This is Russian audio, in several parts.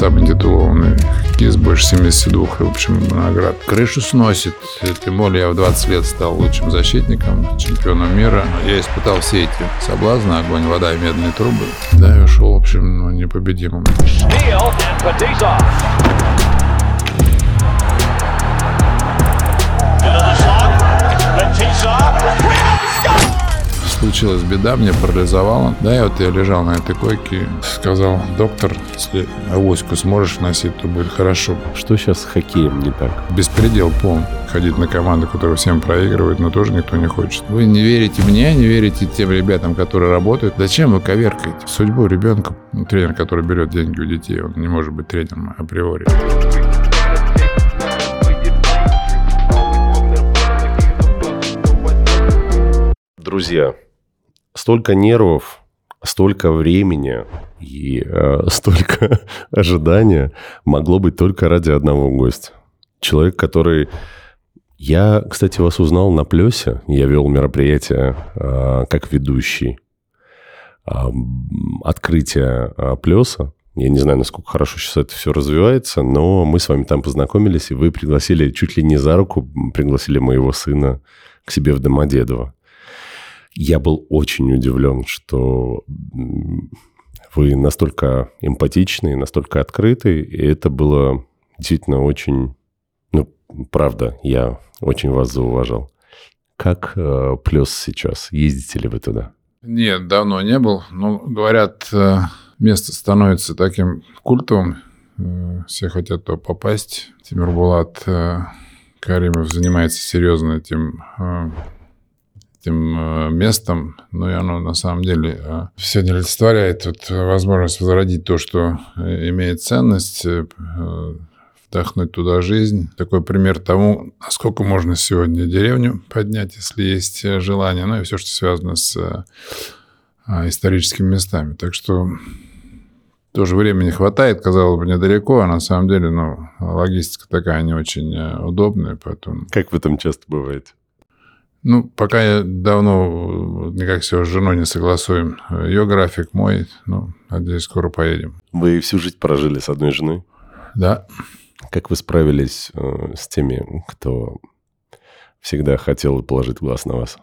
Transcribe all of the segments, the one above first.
самый титулованный хоккеист, больше 72, в общем, наград. Крышу сносит, тем более я в 20 лет стал лучшим защитником, чемпионом мира. Я испытал все эти соблазны, огонь, вода и медные трубы. Да, и ушел, в общем, ну, непобедимым. Случилась беда, мне парализовало. Да, и вот я лежал на этой койке, сказал, доктор, если авоську сможешь носить, то будет хорошо. Что сейчас с хоккеем не так? Беспредел полный. Ходить на команду, которая всем проигрывает, но тоже никто не хочет. Вы не верите мне, не верите тем ребятам, которые работают. Зачем вы коверкаете судьбу ребенка? Ну, тренер, который берет деньги у детей, он не может быть тренером априори. Друзья, столько нервов, столько времени и э, столько ожидания могло быть только ради одного гостя. Человек, который... Я, кстати, вас узнал на Плесе. Я вел мероприятие э, как ведущий. Э, открытие э, Плеса. Я не знаю, насколько хорошо сейчас это все развивается, но мы с вами там познакомились, и вы пригласили чуть ли не за руку, пригласили моего сына к себе в Домодедово. Я был очень удивлен, что вы настолько эмпатичны, настолько открыты, и это было действительно очень, ну, правда, я очень вас зауважал. Как э, плюс сейчас? Ездите ли вы туда? Нет, давно не был. Но, говорят, э, место становится таким культовым. Э, все хотят туда попасть. Тимур Булат э, Каримов занимается серьезно этим этим э, местом, ну и оно на самом деле э, не олицетворяет вот возможность возродить то, что э, имеет ценность, вдохнуть туда жизнь. Такой пример тому, насколько можно сегодня деревню поднять, если есть желание, ну и все, что связано с историческими местами. Так что тоже времени хватает, казалось бы, недалеко, а на самом деле, ну, логистика такая не очень удобная, поэтому... Как вы там часто бываете? Ну, пока я давно никак все с женой не согласуем. Ее график мой, ну, надеюсь, скоро поедем. Вы всю жизнь прожили с одной женой? Да. Как вы справились э, с теми, кто всегда хотел положить глаз на вас?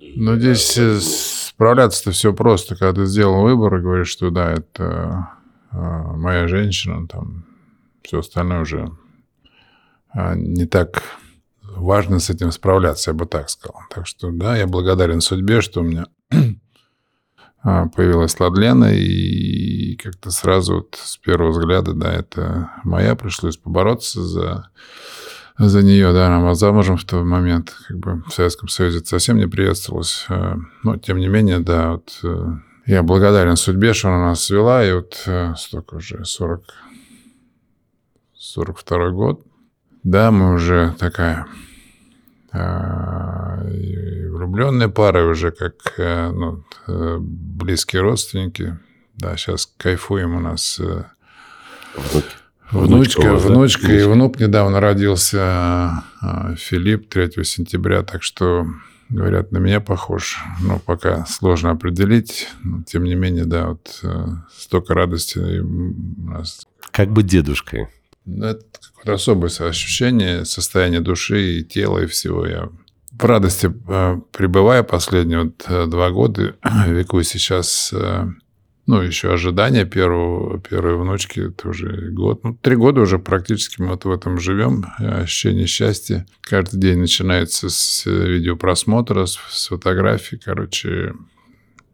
Ну, здесь э, справляться-то все просто. Когда ты сделал выбор и говоришь, что да, это э, моя женщина, там все остальное уже не так важно с этим справляться, я бы так сказал. Так что, да, я благодарен судьбе, что у меня а, появилась Ладлена, и как-то сразу вот с первого взгляда, да, это моя, пришлось побороться за, за нее, да, она была замужем в тот момент, как бы в Советском Союзе это совсем не приветствовалось, а, но тем не менее, да, вот э, я благодарен судьбе, что она нас свела, и вот э, столько уже, 40, 42 год, да, мы уже такая а, влюбленные пары уже как э, ну, э, близкие родственники. Да, сейчас кайфуем у нас э, внучка, внучка, внучка и внук недавно родился Филипп 3 сентября, так что говорят, на меня похож. Но пока сложно определить. Но, тем не менее, да, вот столько радости у нас. Как бы дедушкой. Ну, это какое-то особое ощущение, состояние души и тела, и всего. Я в радости э, пребываю последние вот э, два года. Веку сейчас, э, ну, еще ожидание первого, первой внучки, это уже год. Ну, три года уже практически мы вот в этом живем. Ощущение счастья. Каждый день начинается с видеопросмотра, с, с фотографий. Короче,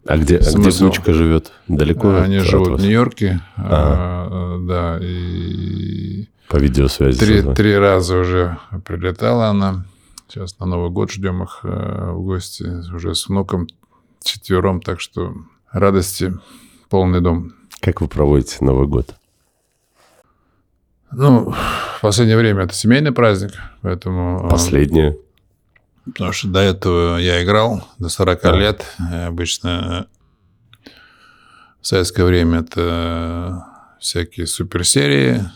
а где, а где внучка живет? Далеко? Они живут в Нью-Йорке. А, да. И По видеосвязи. Три, три раза уже прилетала она. Сейчас на Новый год ждем их э, в гости уже с внуком четвером. Так что радости полный дом. Как вы проводите Новый год? Ну, в последнее время это семейный праздник, поэтому... Э, Последнее? Потому что до этого я играл до 40 да. лет. Обычно в советское время это всякие суперсерии.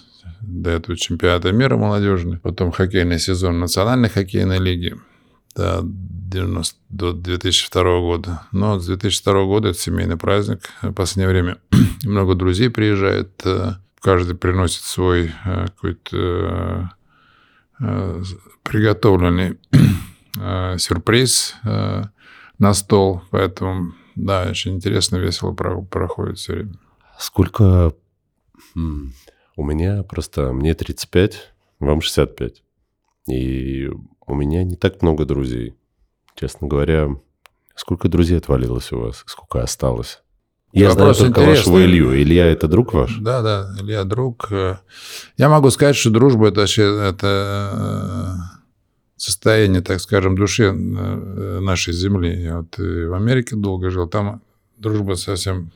До этого чемпионата мира молодежный. Потом хоккейный сезон национальной хоккейной лиги. До, 90, до 2002 года. Но с 2002 года это семейный праздник. В последнее время много друзей приезжает. Э, каждый приносит свой э, какой-то э, приготовленный сюрприз на стол. Поэтому, да, очень интересно, весело проходит все время. Сколько... У меня просто... Мне 35, вам 65. И у меня не так много друзей. Честно говоря, сколько друзей отвалилось у вас? Сколько осталось? Я Вопрос знаю только интересный. вашего Илью. Илья – это друг ваш? Да, да, Илья – друг. Я могу сказать, что дружба – это вообще это э, состояние, так скажем, души э, нашей земли. Я вот в Америке долго жил, там дружба совсем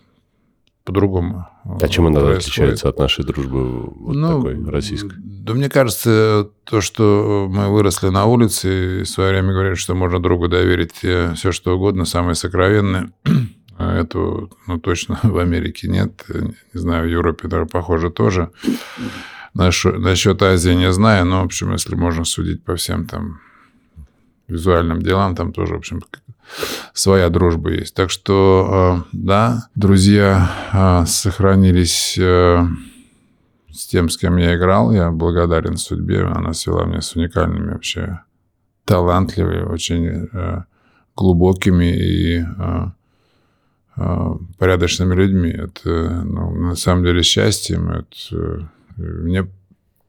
по-другому. А чем она происходит. отличается от нашей дружбы вот ну, такой российской? Да мне кажется, то, что мы выросли на улице, и в свое время говорили, что можно другу доверить э, все, что угодно, самое сокровенное. Этого, ну, точно в Америке нет. Не знаю, в Европе, даже, похоже, тоже. Насчет, насчет Азии не знаю, но, в общем, если можно судить по всем там визуальным делам, там тоже, в общем, своя дружба есть. Так что, э, да, друзья э, сохранились э, с тем, с кем я играл. Я благодарен судьбе. Она свела меня с уникальными вообще талантливыми, очень глубокими и порядочными людьми. Это, ну, на самом деле, счастьем. Это, мне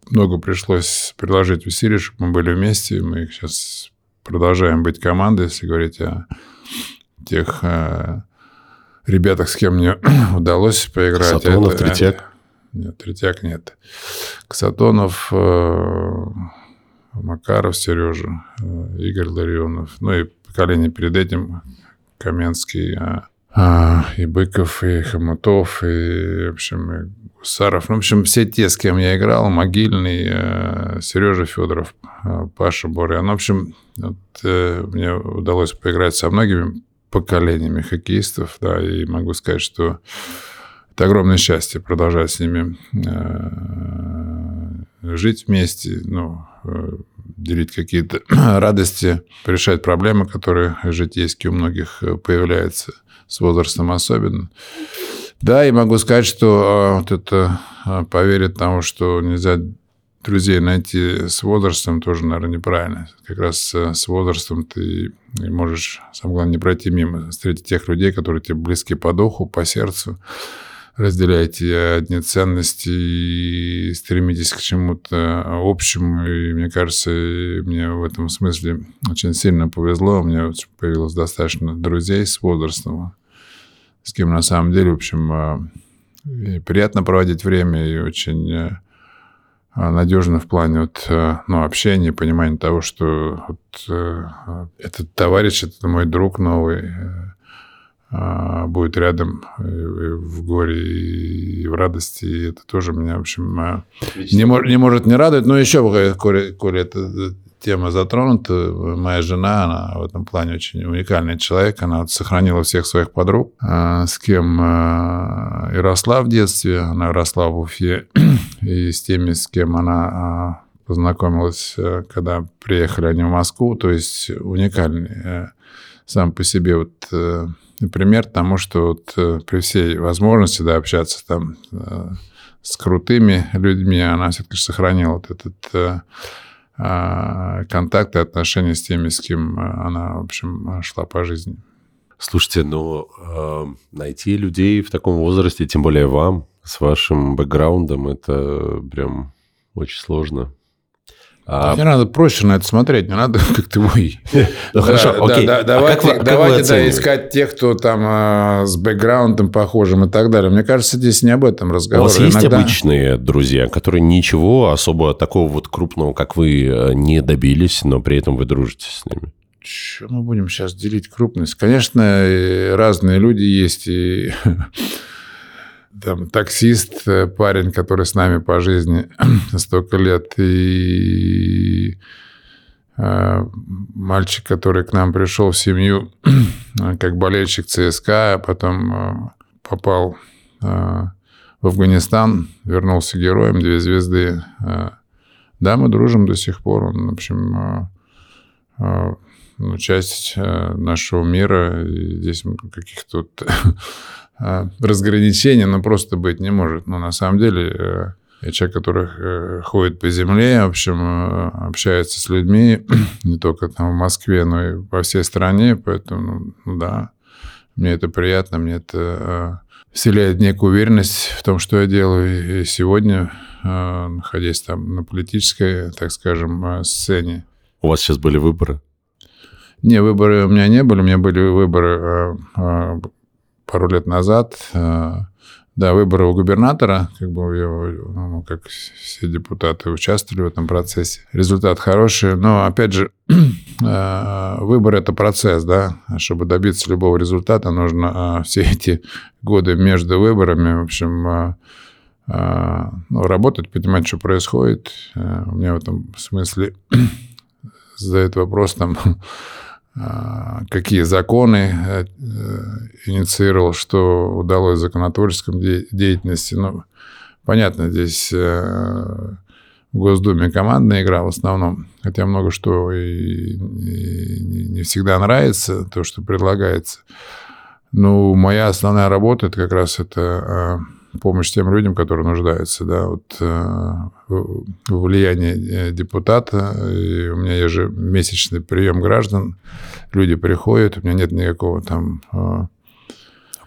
много пришлось приложить усилий, чтобы мы были вместе. Мы сейчас продолжаем быть командой, если говорить о тех э, ребятах, с кем мне удалось поиграть. Сатонов, это, Третьяк? Нет, Третьяк нет. Ксатонов, э, Макаров, Сережа, э, Игорь Ларионов. Ну и поколение перед этим Каменский, э, э, и Быков, и Хомутов, и, в общем, и Гусаров. Ну, в общем, все те, с кем я играл, Могильный, э, Сережа Федоров, э, Паша Борян. Ну, в общем, вот, э, мне удалось поиграть со многими поколениями хоккеистов, да, и могу сказать, что это огромное счастье продолжать с ними жить вместе, ну, делить какие-то радости, решать проблемы, которые житейские у многих появляются с возрастом особенно. Да, и могу сказать, что а, вот это а, поверить тому, что нельзя друзей найти с возрастом, тоже, наверное, неправильно. Как раз э, с возрастом ты можешь, самое главное, не пройти мимо, встретить тех людей, которые тебе близки по духу, по сердцу, разделяете одни ценности и стремитесь к чему-то общему. И мне кажется, мне в этом смысле очень сильно повезло. У меня появилось достаточно друзей с возрастом, с кем на самом деле, в общем, э, приятно проводить время и очень э, надежно в плане вот, э, ну, общения, понимания того, что вот, этот товарищ, это мой друг новый, будет рядом в горе и в радости. И это тоже меня, в общем, не, мож, не может не радовать. Но еще, коли, коли это тема затронута. Моя жена, она в этом плане очень уникальный человек. Она сохранила всех своих подруг, а, с кем а, и росла в детстве. Она росла в Уфе. И с теми, с кем она а, познакомилась, э, когда приехали они в Москву. То есть уникальный э, сам по себе вот э, пример тому, что вот при всей возможности да, общаться там с крутыми людьми, она все-таки сохранила вот этот контакты, отношения с теми, с кем а, она, в общем, шла по жизни. Слушайте, ну, э, найти людей в таком возрасте, тем более вам, с вашим бэкграундом, это прям очень сложно. А... Не надо проще на это смотреть, не надо как-то вы. Ну хорошо, окей. А давайте искать тех, кто там а, с бэкграундом похожим и так далее. Мне кажется, здесь не об этом разговор. У вас есть обычные друзья, которые ничего особо такого вот крупного, как вы, э, не добились, но при этом вы дружите с ними? Что мы будем сейчас делить крупность? Конечно, разные люди есть, и там, таксист, э, парень, который с нами по жизни столько лет, и э, мальчик, который к нам пришел в семью как болельщик ЦСКА, а потом э, попал э, в Афганистан, вернулся героем, две звезды. Э, да, мы дружим до сих пор. Он, в общем, э, э, ну, часть нашего мира. И здесь каких-то разграничений ну, просто быть не может. Но на самом деле я человек, который ходит по земле, в общем, общается с людьми, не только там в Москве, но и по всей стране, поэтому, ну, да, мне это приятно, мне это вселяет некую уверенность в том, что я делаю. И сегодня, э, находясь там на политической, так скажем, э, сцене. У вас сейчас были выборы? Не, выборы у меня не были. У меня были выборы э, пару лет назад. Да, выборы у губернатора, как бы ну, как все депутаты участвовали в этом процессе. Результат хороший, но опять же э, выбор это процесс, да. Чтобы добиться любого результата, нужно э, все эти годы между выборами, в общем, э, ну, работать, понимать, что происходит. У меня в этом смысле задает вопрос там какие законы э, инициировал, что удалось в законотворческом деятельности. Ну, понятно, здесь э, в Госдуме командная игра в основном, хотя много что и, не всегда нравится, то, что предлагается. Ну, моя основная работа, это как раз это а, помощь тем людям, которые нуждаются, да, вот э, влияние э, депутата, и у меня ежемесячный прием граждан, люди приходят, у меня нет никакого там... Э,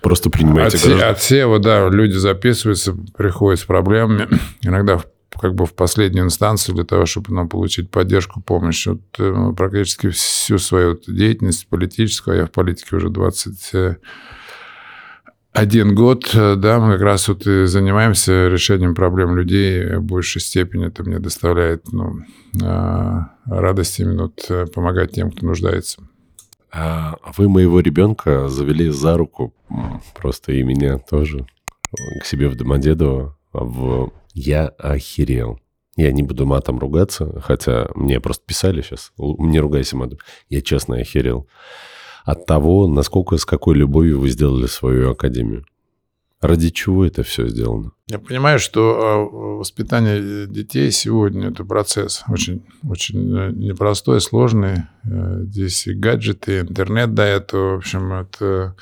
Просто принимаете отсе, граждан? Отсева, да, люди записываются, приходят с проблемами, иногда как бы в последнюю инстанцию для того, чтобы ну, получить поддержку, помощь. Вот, практически всю свою деятельность политическую, а я в политике уже 20 один год, э, да, мы как раз вот и занимаемся решением проблем людей. В большей степени это мне доставляет ну, а, радость именно вот э, помогать тем, кто нуждается. А вы моего ребенка завели за руку, просто и меня тоже, к себе в Домодедово. В... Я охерел. Я не буду матом ругаться, хотя мне просто писали сейчас, не ругайся матом. Я честно охерел от того, насколько, с какой любовью вы сделали свою академию. Ради чего это все сделано? Я понимаю, что а, воспитание детей сегодня это процесс очень, очень э, непростой, сложный. Э, здесь и гаджеты, и интернет до этого. В общем, это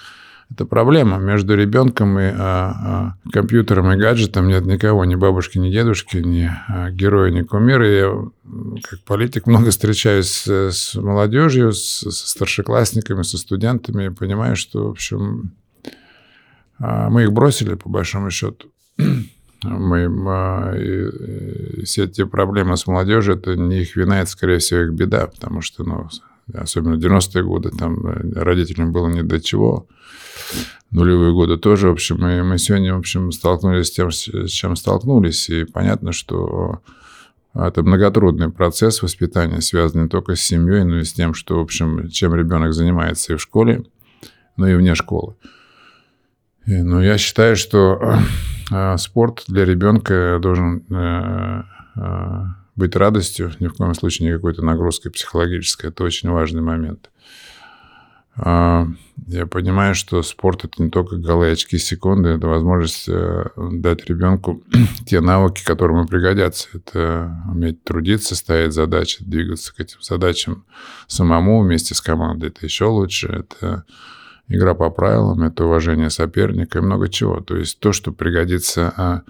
это проблема. Между ребенком и а, а, компьютером и гаджетом нет никого, ни бабушки, ни дедушки, ни а, героя, ни кумира. Я как политик много встречаюсь с, с молодежью, с, со старшеклассниками, со студентами, и понимаю, что, в общем, а, мы их бросили, по большому счету. Мы, а, и, и все те проблемы с молодежью, это не их вина, это, скорее всего, их беда, потому что, ну, особенно 90-е годы, там э, родителям было не до чего. Нулевые годы тоже, в общем, и мы сегодня, в общем, столкнулись с тем, с чем столкнулись, и понятно, что это многотрудный процесс воспитания, связанный не только с семьей, но и с тем, что, в общем, чем ребенок занимается и в школе, но и вне школы. И, ну, я считаю, что э, спорт для ребенка должен э, э, быть радостью, ни в коем случае не какой-то нагрузкой психологической. Это очень важный момент. А, я понимаю, что спорт это не только голые очки секунды, это возможность э, дать ребенку те навыки, которые ему пригодятся. Это уметь трудиться, ставить задачи, двигаться к этим задачам самому вместе с командой. Это еще лучше. Это игра по правилам, это уважение соперника и много чего. То есть то, что пригодится а,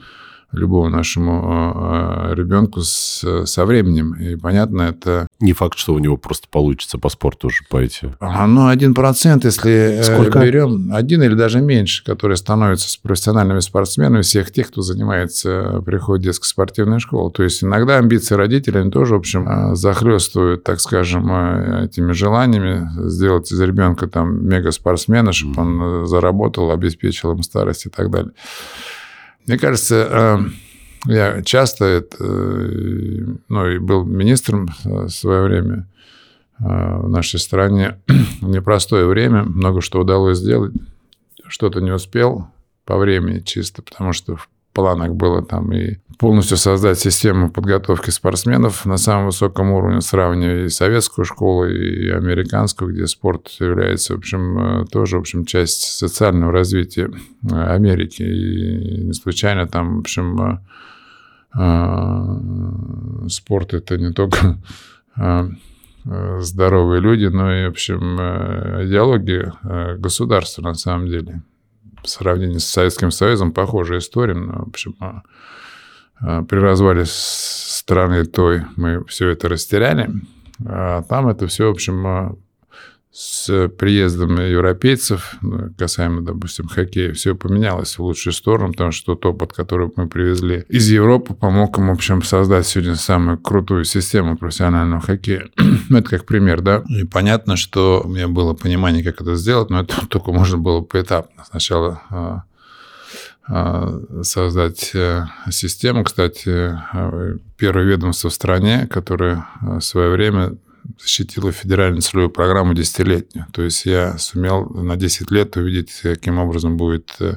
любому нашему а, а, ребенку с, со временем. И понятно, это... Не факт, что у него просто получится по спорту уже пойти. А, ну, один процент, если э, Сколько? берем, один или даже меньше, которые становятся профессиональными спортсменами, всех тех, кто занимается, приходит в детскую спортивную школу. То есть иногда амбиции родителей тоже, в общем, захлестывают, так скажем, этими желаниями сделать из ребенка там мегаспортсмена, чтобы он заработал, обеспечил им старость и так далее. Мне кажется, э, я часто э, ну, и был министром в свое время э, в нашей стране. Непростое время, много что удалось сделать. Что-то не успел по времени чисто, потому что в планах было там и полностью создать систему подготовки спортсменов на самом высоком уровне, сравнивая и советскую школу, и американскую, где спорт является, в общем, тоже, в общем, часть социального развития Америки. И не случайно там, в общем, э, спорт это не только э, э, здоровые люди, но и, в общем, э, идеология э, государства на самом деле. В сравнении с Советским Союзом похожая история, но, в общем, при развале страны той мы все это растеряли, а там это все, в общем, с приездом европейцев, ну, касаемо, допустим, хоккея, все поменялось в лучшую сторону, потому что тот опыт, который мы привезли из Европы, помог им, в общем, создать сегодня самую крутую систему профессионального хоккея. ну, это как пример, да. И понятно, что у меня было понимание, как это сделать, но это только можно было поэтапно. Сначала а, а, создать э, систему. Кстати, э, первое ведомство в стране, которое в свое время защитила федеральную целевую программу десятилетнюю. То есть я сумел на 10 лет увидеть, каким образом будет э,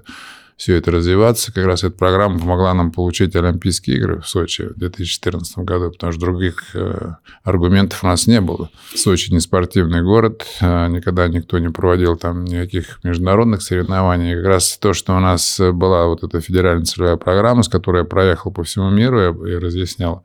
все это развиваться. Как раз эта программа помогла нам получить Олимпийские игры в Сочи в 2014 году, потому что других э, аргументов у нас не было. Сочи не спортивный город, э, никогда никто не проводил там никаких международных соревнований. И как раз то, что у нас была вот эта федеральная целевая программа, с которой я проехал по всему миру и разъяснял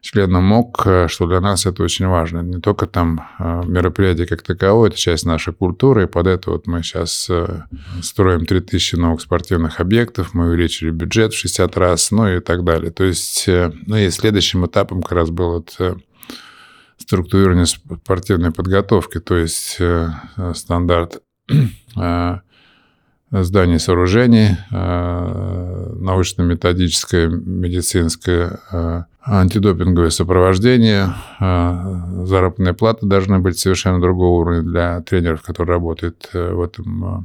членом МОК, э, что для нас это очень важно. Не только там э, мероприятие как таковое, это часть нашей культуры, и под это вот мы сейчас э, строим 3000 новых спортивных объектов, мы увеличили бюджет в 60 раз, ну и так далее. То есть, ну и следующим этапом как раз был вот структурирование спортивной подготовки, то есть стандарт зданий сооружений, научно-методическое, медицинское антидопинговое сопровождение, а, заработные платы должны быть совершенно другого уровня для тренеров, которые работают э, в этом Э,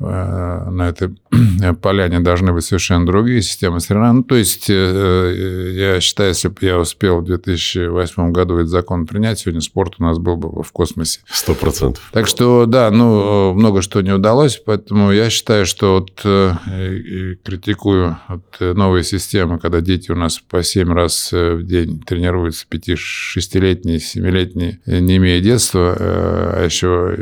на этой поляне должны быть совершенно другие системы соревнований. Ну, то есть, э, э, я считаю, если бы я успел в 2008 году этот закон принять, сегодня спорт у нас был бы в космосе. Сто процентов. Так что, да, ну, много что не удалось, поэтому я считаю, что вот и критикую вот новые системы, когда дети у нас по 7 раз в день тренируются, 5-6-летние, 7-летние, не имея детства, а еще,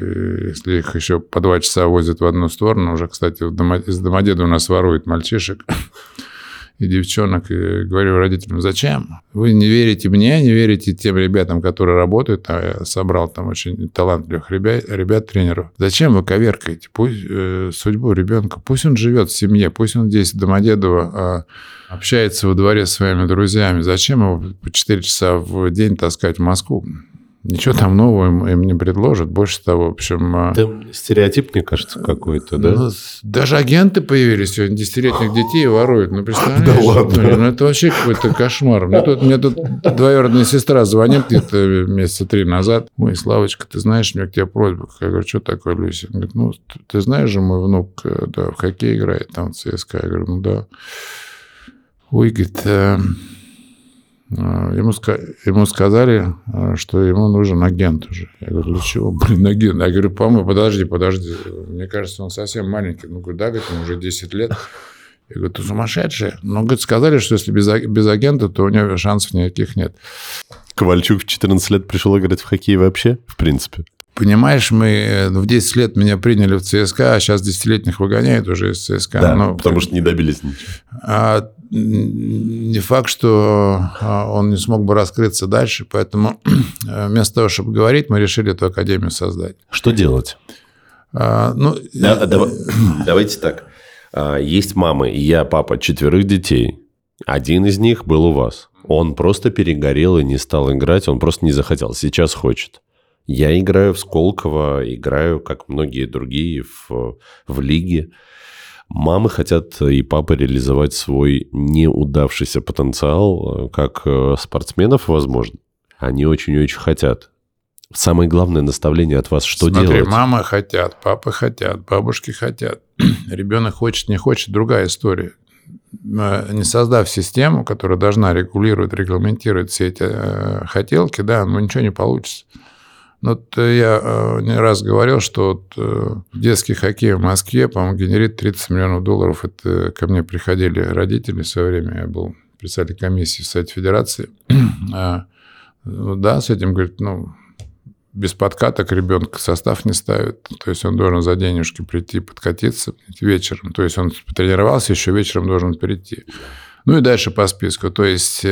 если их еще по 2 часа возят в одну сторону, сторону. Уже, кстати, из Домодеда у нас воруют мальчишек и девчонок. И говорю родителям, зачем? Вы не верите мне, не верите тем ребятам, которые работают. А я собрал там очень талантливых ребят, ребят тренеров. Зачем вы коверкаете пусть, э, судьбу ребенка? Пусть он живет в семье, пусть он здесь, в Домодедово, э, общается во дворе с своими друзьями. Зачем его по 4 часа в день таскать в Москву? Ничего там нового им, не предложат. Больше того, в общем... А, там стереотип, мне кажется, какой-то, да? Ну, даже агенты появились сегодня, десятилетних детей воруют. Ну, представляешь? Да ладно. Ну, это вообще какой-то кошмар. Мне тут, мне тут двоюродная сестра звонит где-то месяца три назад. Ой, Славочка, ты знаешь, у меня к тебе просьба. Я говорю, что такое, Люся? Он говорит, ну, ты знаешь же, мой внук э, да, в хоккей играет, там в ЦСКА. Я говорю, ну да. Ой, говорит, а, ему, ему сказали, а, что ему нужен агент уже. Я говорю, для чего? Блин, агент. Я говорю, по-моему, подожди, подожди. Мне кажется, он совсем маленький. Ну, говорю, да, говорит, ему уже 10 лет. Я говорю, ты сумасшедший? Ну, говорит, сказали, что если без, без агента, то у него шансов никаких нет. Ковальчук в 14 лет пришел играть в хоккей вообще, в принципе? Понимаешь, мы э, в 10 лет меня приняли в ЦСКА, а сейчас десятилетних выгоняют уже из ЦСКА. Да, ну, потому что не добились ничего. А не факт, что а, он не смог бы раскрыться дальше, поэтому э, вместо того, чтобы говорить, мы решили эту академию создать. Что делать? А, ну, да, давай, давайте так. А, есть мамы, и я папа четверых детей. Один из них был у вас. Он просто перегорел и не стал играть, он просто не захотел. Сейчас хочет. Я играю в Сколково, играю, как многие другие, в, в лиге. Мамы хотят и папы реализовать свой неудавшийся потенциал, э, как э, спортсменов, возможно. Они очень-очень хотят. Самое главное наставление от вас, что Смотри, делать? мамы хотят, папы хотят, бабушки хотят. Ребенок хочет, не хочет, другая история. Э, не создав систему, которая должна регулировать, регламентировать все эти хотелки, да, ну ничего не получится. Ну, вот я э, не раз говорил, что вот, э, детский хоккей в Москве, по-моему, генерит 30 миллионов долларов. Это ко мне приходили родители в свое время. Я был председатель комиссии в Совете Федерации. а, ну, да, с этим, говорит, ну, без подкаток ребенка состав не ставит. То есть он должен за денежки прийти, подкатиться вечером. То есть он потренировался, еще вечером должен прийти. Ну и дальше по списку. То есть...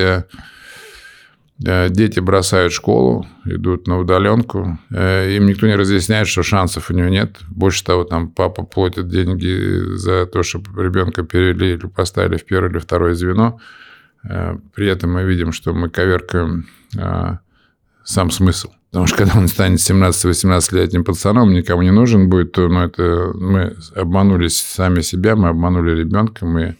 Э, дети бросают школу, идут на удаленку. Э, им никто не разъясняет, что шансов у него нет. Больше того, там папа платит деньги за то, чтобы ребенка перевели или поставили в первое или второе звено. Э, при этом мы видим, что мы коверкаем сам смысл. Потому что когда он станет 17-18-летним пацаном, никому не нужен будет, то ну, это мы обманулись сами себя, мы обманули ребенка, мы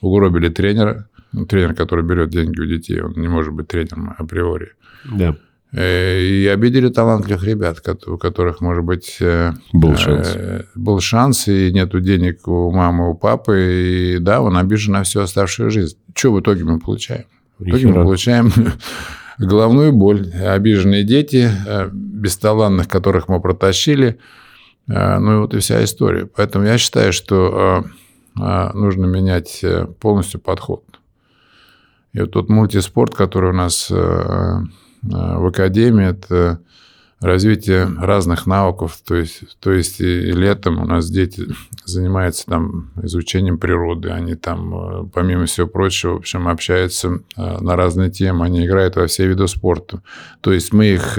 угробили тренера. Ну, тренер, который берет деньги у детей, он не может быть тренером априори. Да. Э, и обидели талантливых ребят, у которых, может быть, э, был э, шанс. Был шанс, и нету денег у мамы, у папы, и да, он обижен на всю оставшую жизнь. Что в итоге мы получаем? В итоге мы получаем головную боль. Обиженные дети, бесталанных, которых мы протащили. Ну и вот и вся история. Поэтому я считаю, что нужно менять полностью подход. И вот тот мультиспорт, который у нас э, э, в академии, это развитие разных навыков. То есть, то есть и летом у нас дети занимаются там изучением природы, они там, э, помимо всего прочего, в общем, общаются на разные темы, они играют во все виды спорта. То есть мы их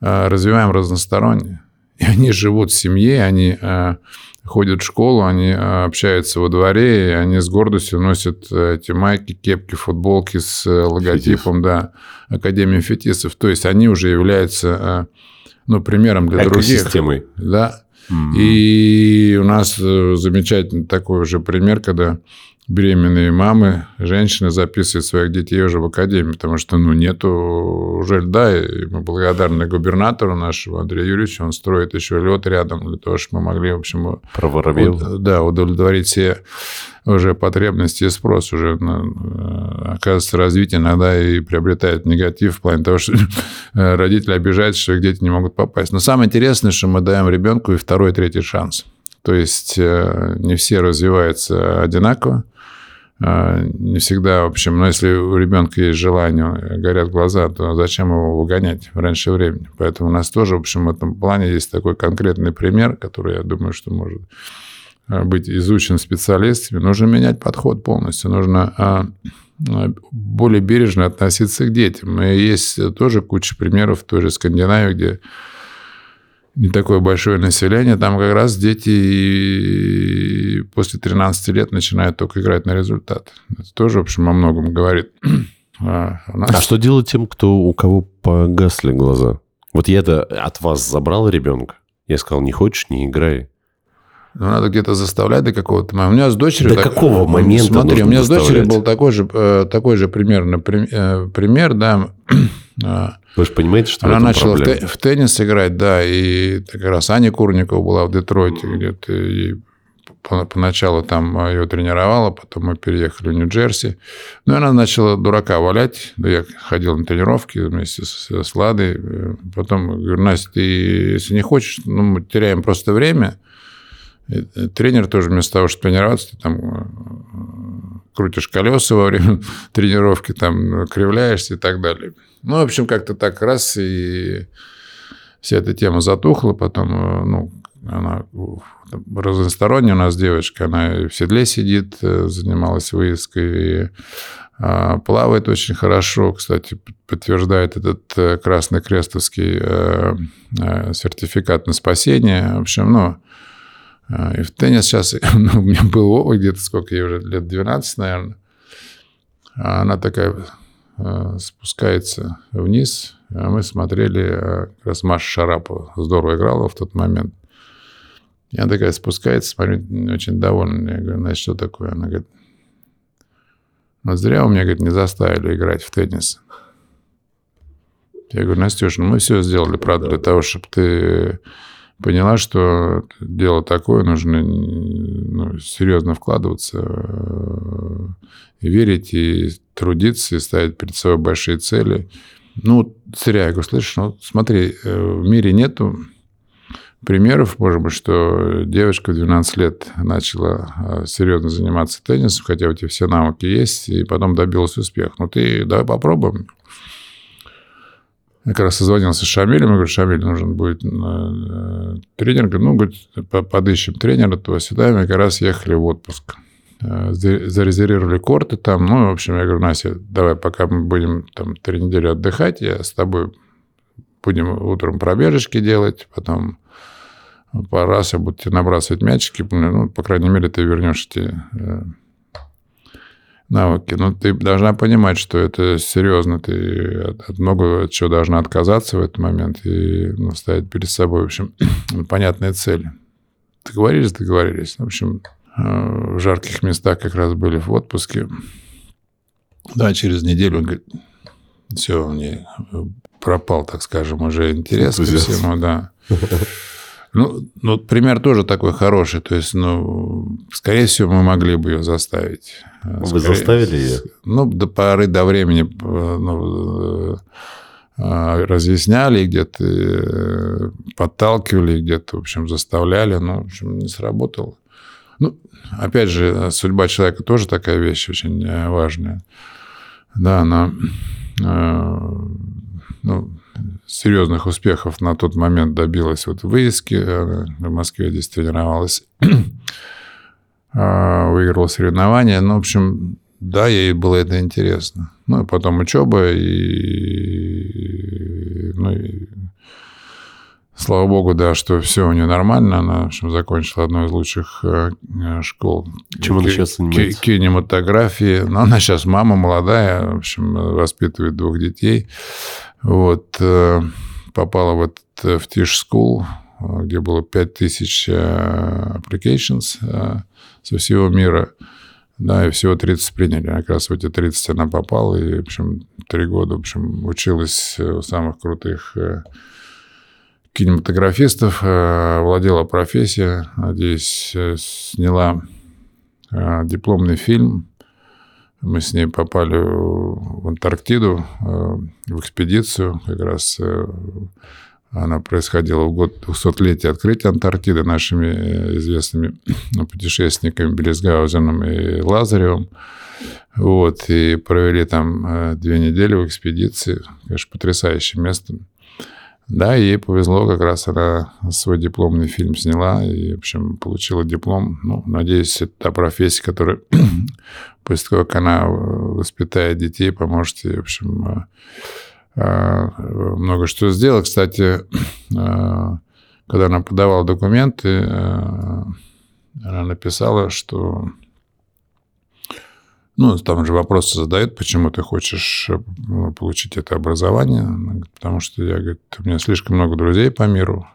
развиваем разносторонне. И они живут в семье, они ходят в школу, они э, общаются во дворе, и они с гордостью носят э, эти майки, кепки, футболки с э, логотипом, Фетис. да, Академии фетисов. То есть они уже являются ну, примером для других. Да. Mm-hmm. И у нас замечательный такой уже пример, когда беременные мамы, женщины записывают своих детей уже в академию, потому что, ну, нету уже льда, и мы благодарны губернатору нашему Андрею Юрьевичу, он строит еще лед рядом для того, чтобы мы могли, в общем, Проворовил. да, удовлетворить все уже потребности и спрос уже, э, оказывается, развитие иногда и приобретает негатив в плане того, что родители обижаются, что их дети не могут попасть. Но самое интересное, что мы даем ребенку и второй, и третий шанс. То есть э, не все развиваются одинаково. А, не всегда, в общем, но если у ребенка есть желание, горят глаза, то зачем его выгонять раньше времени? Поэтому у нас тоже, в общем, в этом плане есть такой конкретный пример, который, я думаю, что может а, быть изучен специалистами. Нужно менять подход полностью. Нужно а, более бережно относиться к детям. И есть тоже куча примеров в той же Скандинавии, где не такое большое население, там как раз дети после 13 лет начинают только играть на результат. Это тоже, в общем, о многом говорит. А, нас... а что делать тем, кто, у кого погасли глаза? Вот я-то от вас забрал ребенка. Я сказал, не хочешь, не играй. Ну, надо где-то заставлять до какого-то момента. У меня с дочерью... До так... какого момента Смотри, у меня с дочерью был такой же, э, такой же примерно э, пример, да. А, Вы же понимаете, что Она начала в, в теннис играть, да, и как раз Аня Курникова была в Детройте mm-hmm. где-то, и поначалу там ее тренировала, потом мы переехали в Нью-Джерси. Ну, и она начала дурака валять. Я ходил на тренировки вместе с, с Ладой. Потом говорю, Настя, ты если не хочешь, ну, мы теряем просто время. И тренер тоже вместо того, чтобы тренироваться, ты там э, крутишь колеса во время тренировки, там кривляешься и так далее. Ну, в общем, как-то так раз, и вся эта тема затухла. Потом, э, ну, она разносторонняя у нас девочка, она в седле сидит, э, занималась выездкой, а, плавает очень хорошо. Кстати, подтверждает этот э, красный крестовский сертификат на спасение. В общем, ну, и в теннис сейчас, ну, у меня был где-то, сколько ей уже, лет 12, наверное. Она такая спускается вниз. А мы смотрели, э, как раз Маша Шарапова здорово играла в тот момент. И она такая спускается, смотрю, очень довольна. Я говорю, значит, что такое? Она говорит, вот зря у меня, говорит, не заставили играть в теннис. Я говорю, Настюша, ну мы все сделали, правда, для того, чтобы ты поняла, что дело такое, нужно ну, серьезно вкладываться, э, и верить, и трудиться, и ставить перед собой большие цели. Ну, говорю, слышишь, ну, смотри, э, в мире нету примеров, может быть, что девочка в 12 лет начала э, серьезно заниматься теннисом, хотя у тебя все навыки есть, и потом добилась успеха. Ну, ты давай попробуем. Я как раз созвонился с Шамилем, я говорю, Шамиль, нужен будет э, тренер. Говорю, ну, говорит, подыщем тренера, то сюда. Мы как раз ехали в отпуск. э, зарезервировали корты там. Ну, в общем, я говорю, Настя, давай, пока мы будем там три недели отдыхать, я с тобой будем утром пробежечки делать, потом по раз я буду тебе набрасывать мячики, ну, по крайней мере, ты вернешь эти э, навыки. Но ты должна понимать, что это серьезно. Ты от, от много чего должна отказаться в этот момент и ну, ставить перед собой, в общем, понятные цели. Договорились, договорились. В общем, э, в жарких местах как раз были в отпуске. Да, через неделю он говорит, все, мне пропал, так скажем, уже интерес ко всему, да. Ну, ну, пример тоже такой хороший. То есть, ну, скорее всего, мы могли бы ее заставить. Вы скорее, заставили ее? Ну, до поры до времени ну, э, разъясняли, где-то подталкивали, где-то, в общем, заставляли. Но, в общем, не сработало. Ну, опять же, судьба человека тоже такая вещь очень э, важная. Да, она э, ну, серьезных успехов на тот момент добилась вот в выездке. Э, в Москве здесь тренировалась. А, выиграла соревнования. Ну, в общем, да, ей было это интересно. Ну, и потом учеба, и, ну, и слава богу, да, что все у нее нормально. Она, в общем, закончила одну из лучших э, школ. Чем она сейчас занимается? Кинематографии. Но она сейчас мама молодая, в общем, воспитывает двух детей. Вот, э, попала вот э, в Tish School, э, где было 5000 applications со всего мира. Да, и всего 30 приняли. Как раз в эти 30 она попала, и, в общем, три года, в общем, училась у самых крутых кинематографистов, владела профессией, надеюсь, сняла дипломный фильм мы с ней попали в Антарктиду, э, в экспедицию. Как раз э, она происходила в год 200-летия открытия Антарктиды нашими э, известными путешественниками Белизгаузеном и Лазаревым. Вот, и провели там две недели в экспедиции. Конечно, потрясающее место. Да, ей повезло, как раз она свой дипломный фильм сняла и, в общем, получила диплом. Ну, надеюсь, это та профессия, которая после того, как она воспитает детей, поможет ей, в общем, э, э, много что сделать. Кстати, э, когда она подавала документы, она написала, что ну, там же вопросы задают, почему ты хочешь э, получить это образование. Потому что я, говорит, у меня слишком много друзей по миру.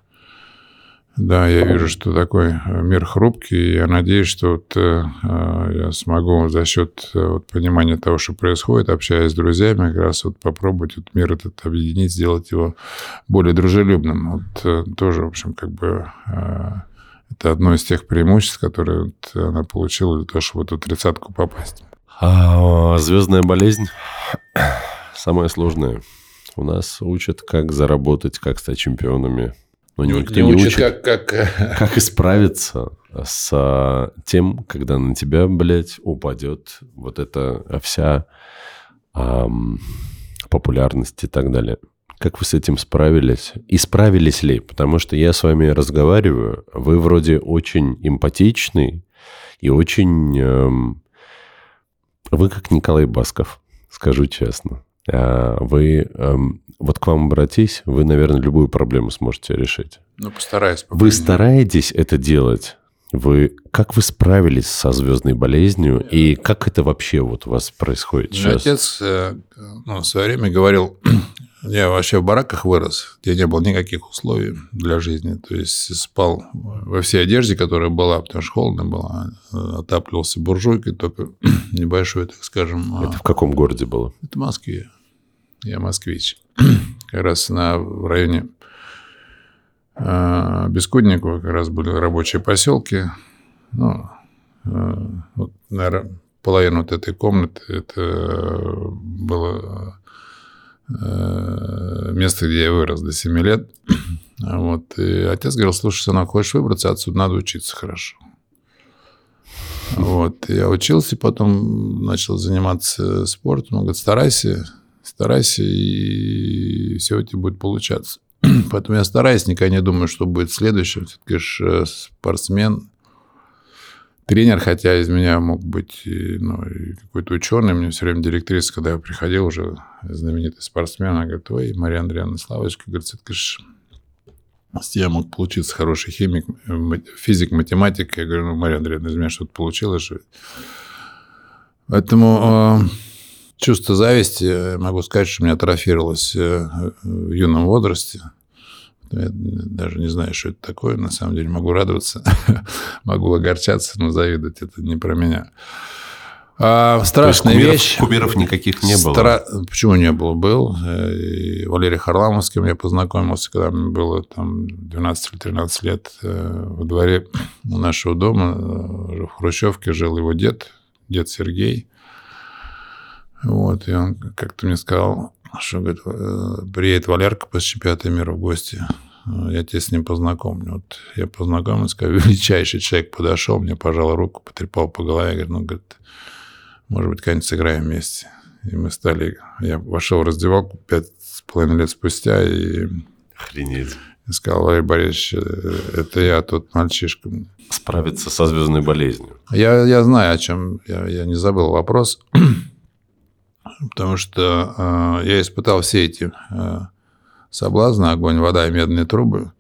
Да, я вижу, что такой э, мир хрупкий, я надеюсь, что вот, э, я смогу за счет вот, понимания того, что происходит, общаясь с друзьями, как раз вот попробовать вот, мир этот объединить, сделать его более дружелюбным. Вот тоже, в общем, как бы это одно из тех преимуществ, которые вот она получила для того, чтобы в эту тридцатку попасть. А, звездная болезнь самое сложное. У нас учат, как заработать, как стать чемпионами. Но не, никто не, не учит, учит как, как... как исправиться с тем, когда на тебя, блядь, упадет вот эта вся эм, популярность и так далее. Как вы с этим справились? И справились ли? Потому что я с вами разговариваю, вы вроде очень эмпатичный и очень эм, вы как Николай Басков, скажу честно. А, вы, эм, вот к вам обратись, вы, наверное, любую проблему сможете решить. Ну, постараюсь. Вы стараетесь это делать? Вы, как вы справились со звездной болезнью и как это вообще вот у вас происходит сейчас? Отец э, ну, в свое время говорил, я вообще в бараках вырос, где не было никаких условий для жизни. То есть спал во всей одежде, которая была, потому что холодно было. Отапливался буржуйкой, только небольшой, так скажем. Это в каком городе было? Это в Москве. Я москвич. Как раз на, в районе э, Бескудникова как раз были рабочие поселки. Ну, э, вот, наверное, половина вот этой комнаты это было место, где я вырос до 7 лет. Вот. И отец говорил, слушай, сынок, хочешь выбраться отсюда, надо учиться хорошо. Вот. Я учился, потом начал заниматься спортом. Он говорит, старайся, старайся, и все у тебя будет получаться. Поэтому я стараюсь, никогда не думаю, что будет следующим. Все-таки же спортсмен, тренер, хотя из меня мог быть ну, какой-то ученый. Мне все время директриса, когда я приходил, уже знаменитый спортсмен, она говорит, ой, Мария Андреевна Славочка, говорит, это, конечно, я мог получиться хороший химик, физик, математик. Я говорю, ну, Мария Андреевна, из меня что-то получилось же. Поэтому э, чувство зависти, могу сказать, что у меня атрофировалось э, в юном возрасте. Я даже не знаю, что это такое. На самом деле могу радоваться, могу огорчаться, но завидовать это не про меня. А, страшная кумиров, вещь. Кумиров никаких не было. Стра... Почему не было? Был. И Валерий Харламов, с кем я познакомился, когда мне было там 12 или 13 лет. Э, во дворе нашего дома э, в Хрущевке жил его дед, дед Сергей. Вот, и он как-то мне сказал, что говорит, «Э, приедет Валерка после чемпионата мира в гости. Э, я тебя с ним познакомлю. Вот я познакомился, сказал, величайший человек подошел, мне пожал руку, потрепал по голове, говорит, ну, говорит, может быть, как-нибудь сыграем вместе. И мы стали... Я вошел в раздевалку пять с половиной лет спустя и... Охренеть. И сказал, Валерий Борисович, э, это я тот мальчишка. Справиться со звездной болезнью. Я, я знаю, о чем... Я, я не забыл вопрос потому что э, я испытал все эти э, соблазны, огонь, вода и медные трубы.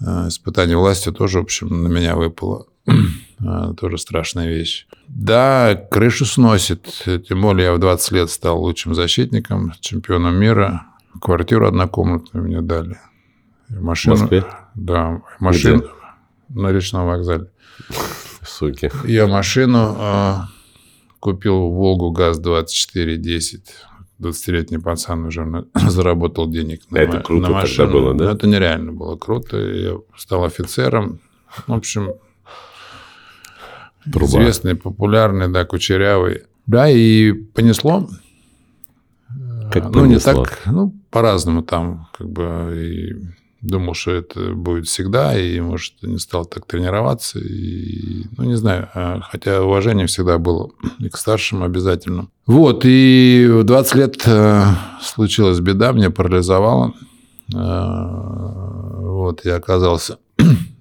Э, испытание властью тоже, в общем, на меня выпало. тоже страшная вещь. Да, крышу сносит. Тем более я в 20 лет стал лучшим защитником, чемпионом мира. Квартиру однокомнатную мне дали. Машину, в Москве? Да, машину на речном вокзале. Суки. Я машину купил Волгу ГАЗ-2410. 20-летний пацан уже заработал денег на, это круто на машину. тогда было, да? Но это нереально было круто. Я стал офицером. В общем, Труба. известный, популярный, да, кучерявый. Да, и понесло. Как ну, понесло? не так, ну, по-разному там, как бы, и думал, что это будет всегда, и, может, не стал так тренироваться, и, ну, не знаю, а, хотя уважение всегда было и к старшим обязательно. Вот, и в 20 лет э, случилась беда, меня парализовало, э, вот, я оказался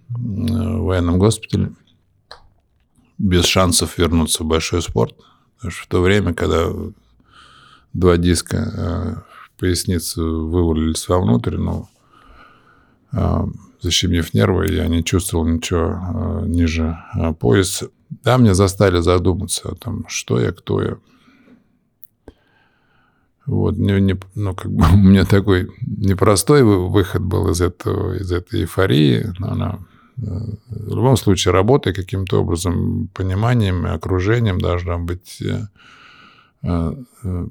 в военном госпитале, без шансов вернуться в большой спорт, потому что в то время, когда два диска э, в поясницу вывалились вовнутрь, ну, защемив нервы, я не чувствовал ничего а, ниже а, пояса. Да, мне заставили задуматься о том, что я, кто я. Вот, не, не, ну, как бы у меня такой непростой выход был из, этого, из этой эйфории, но она в любом случае работой каким-то образом, пониманием и окружением должна быть э, э,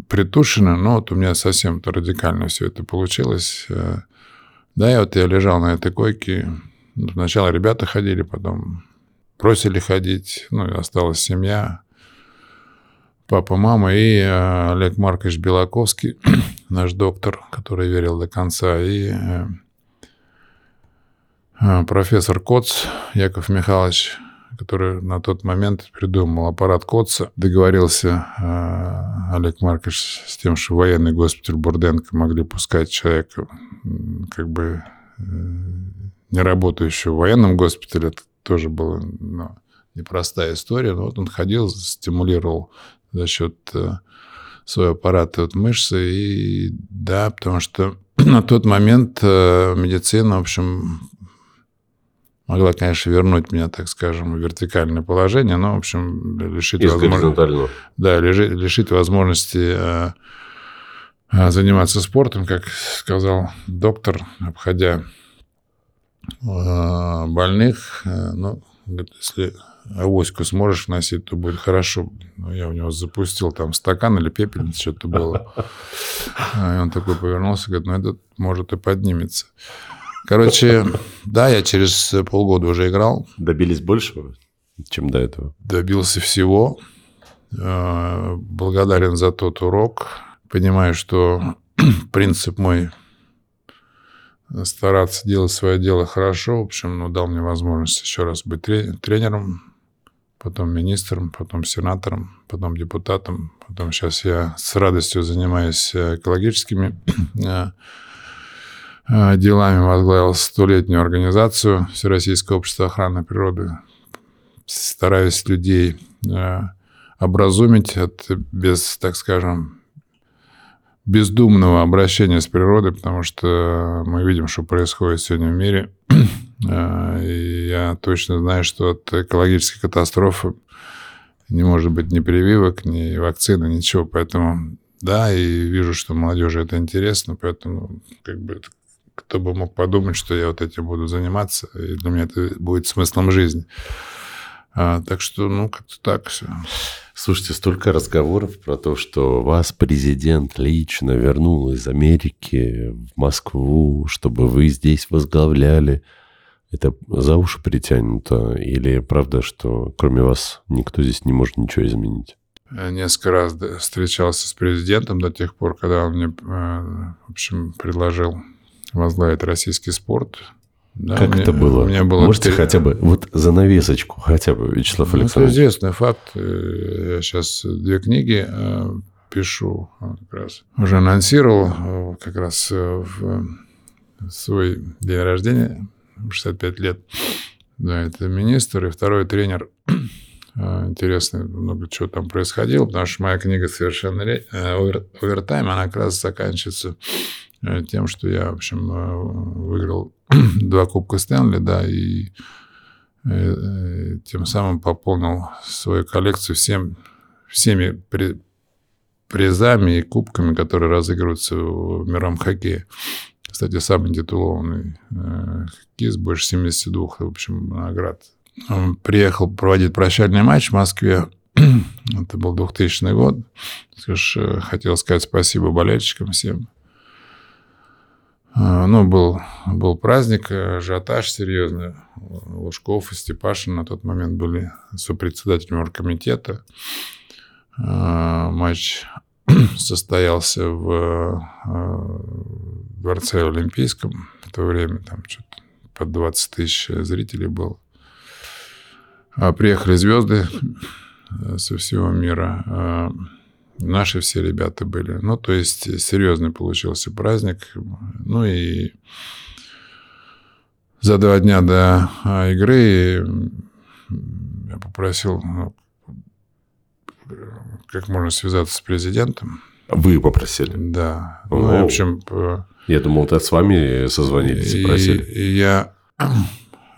притушена. Но вот у меня совсем радикально все это получилось. Да, я вот я лежал на этой койке. Сначала ребята ходили, потом просили ходить. Ну, и осталась семья. Папа, мама и э, Олег Маркович Белаковский, наш доктор, который верил до конца, и э, э, профессор Коц Яков Михайлович, который на тот момент придумал аппарат Котца, договорился э, Олег Маркович с тем, что военный госпиталь Бурденко могли пускать человека, как бы э, не работающего в военном госпитале. Это тоже была ну, непростая история. Но вот он ходил, стимулировал за счет э, своего аппарата вот мышцы. И да, потому что на тот момент медицина, в общем, могла, конечно, вернуть меня, так скажем, в вертикальное положение, но, в общем, лишить, возможности, да, лишить, возможности э, э, заниматься спортом, как сказал доктор, обходя э, больных. Ну, если авоську сможешь носить, то будет хорошо. Но я у него запустил там стакан или пепельница, что-то было. И он такой повернулся, говорит, ну, этот может и поднимется. Короче, да, я через полгода уже играл. Добились большего, чем до этого? Добился всего. Э, благодарен за тот урок. Понимаю, что принцип мой стараться делать свое дело хорошо. В общем, ну, дал мне возможность еще раз быть тренером, потом министром, потом сенатором, потом депутатом. Потом сейчас я с радостью занимаюсь экологическими э, Э, делами возглавил столетнюю организацию Всероссийское общество охраны природы. стараюсь людей э, образумить от, без, так скажем, бездумного обращения с природой, потому что мы видим, что происходит сегодня в мире. И я точно знаю, что от экологической катастрофы не может быть ни прививок, ни вакцины, ничего. Поэтому да, и вижу, что молодежи это интересно, поэтому как бы кто бы мог подумать, что я вот этим буду заниматься, и для меня это будет смыслом жизни. А, так что, ну, как-то так все. Слушайте, столько разговоров про то, что вас президент лично вернул из Америки в Москву, чтобы вы здесь возглавляли. Это за уши притянуто? Или правда, что кроме вас никто здесь не может ничего изменить? Несколько раз встречался с президентом до тех пор, когда он мне, э, в общем, предложил возглавить российский спорт. Да, как мне, это было? У меня было Можете 3... хотя бы вот занавесочку, хотя бы, Вячеслав ну, Александрович? Это известный факт. Э, я сейчас две книги э, пишу как раз. Уже анонсировал как раз в свой день рождения, 65 лет. Да, это министр и второй тренер Э, интересно, много чего там происходило, потому что моя книга «Совершенно э, овертайм», она как раз заканчивается э, тем, что я, в общем, выиграл два Кубка Стэнли, да, и тем самым пополнил свою коллекцию всем, всеми при, призами и кубками, которые разыгрываются в мировом хоккее. Кстати, самый титулованный хоккеист, больше 72, в общем, наград он приехал проводить прощальный матч в Москве. Это был 2000 год. Скажешь, э, хотел сказать спасибо болельщикам всем. А, ну, был, был праздник, ажиотаж серьезный. Лужков и Степашин на тот момент были сопредседателями оргкомитета. А, матч состоялся в э, дворце Олимпийском. В то время там что-то под 20 тысяч зрителей было. А, приехали звезды э, со всего мира. Наши все ребята были. Ну, то есть серьезный получился праздник. Ну и за два дня до а, игры я попросил ну, как можно связаться с президентом. Вы попросили? Да. О, ну, в общем... Я думал, это с вами созвонились и просили. И я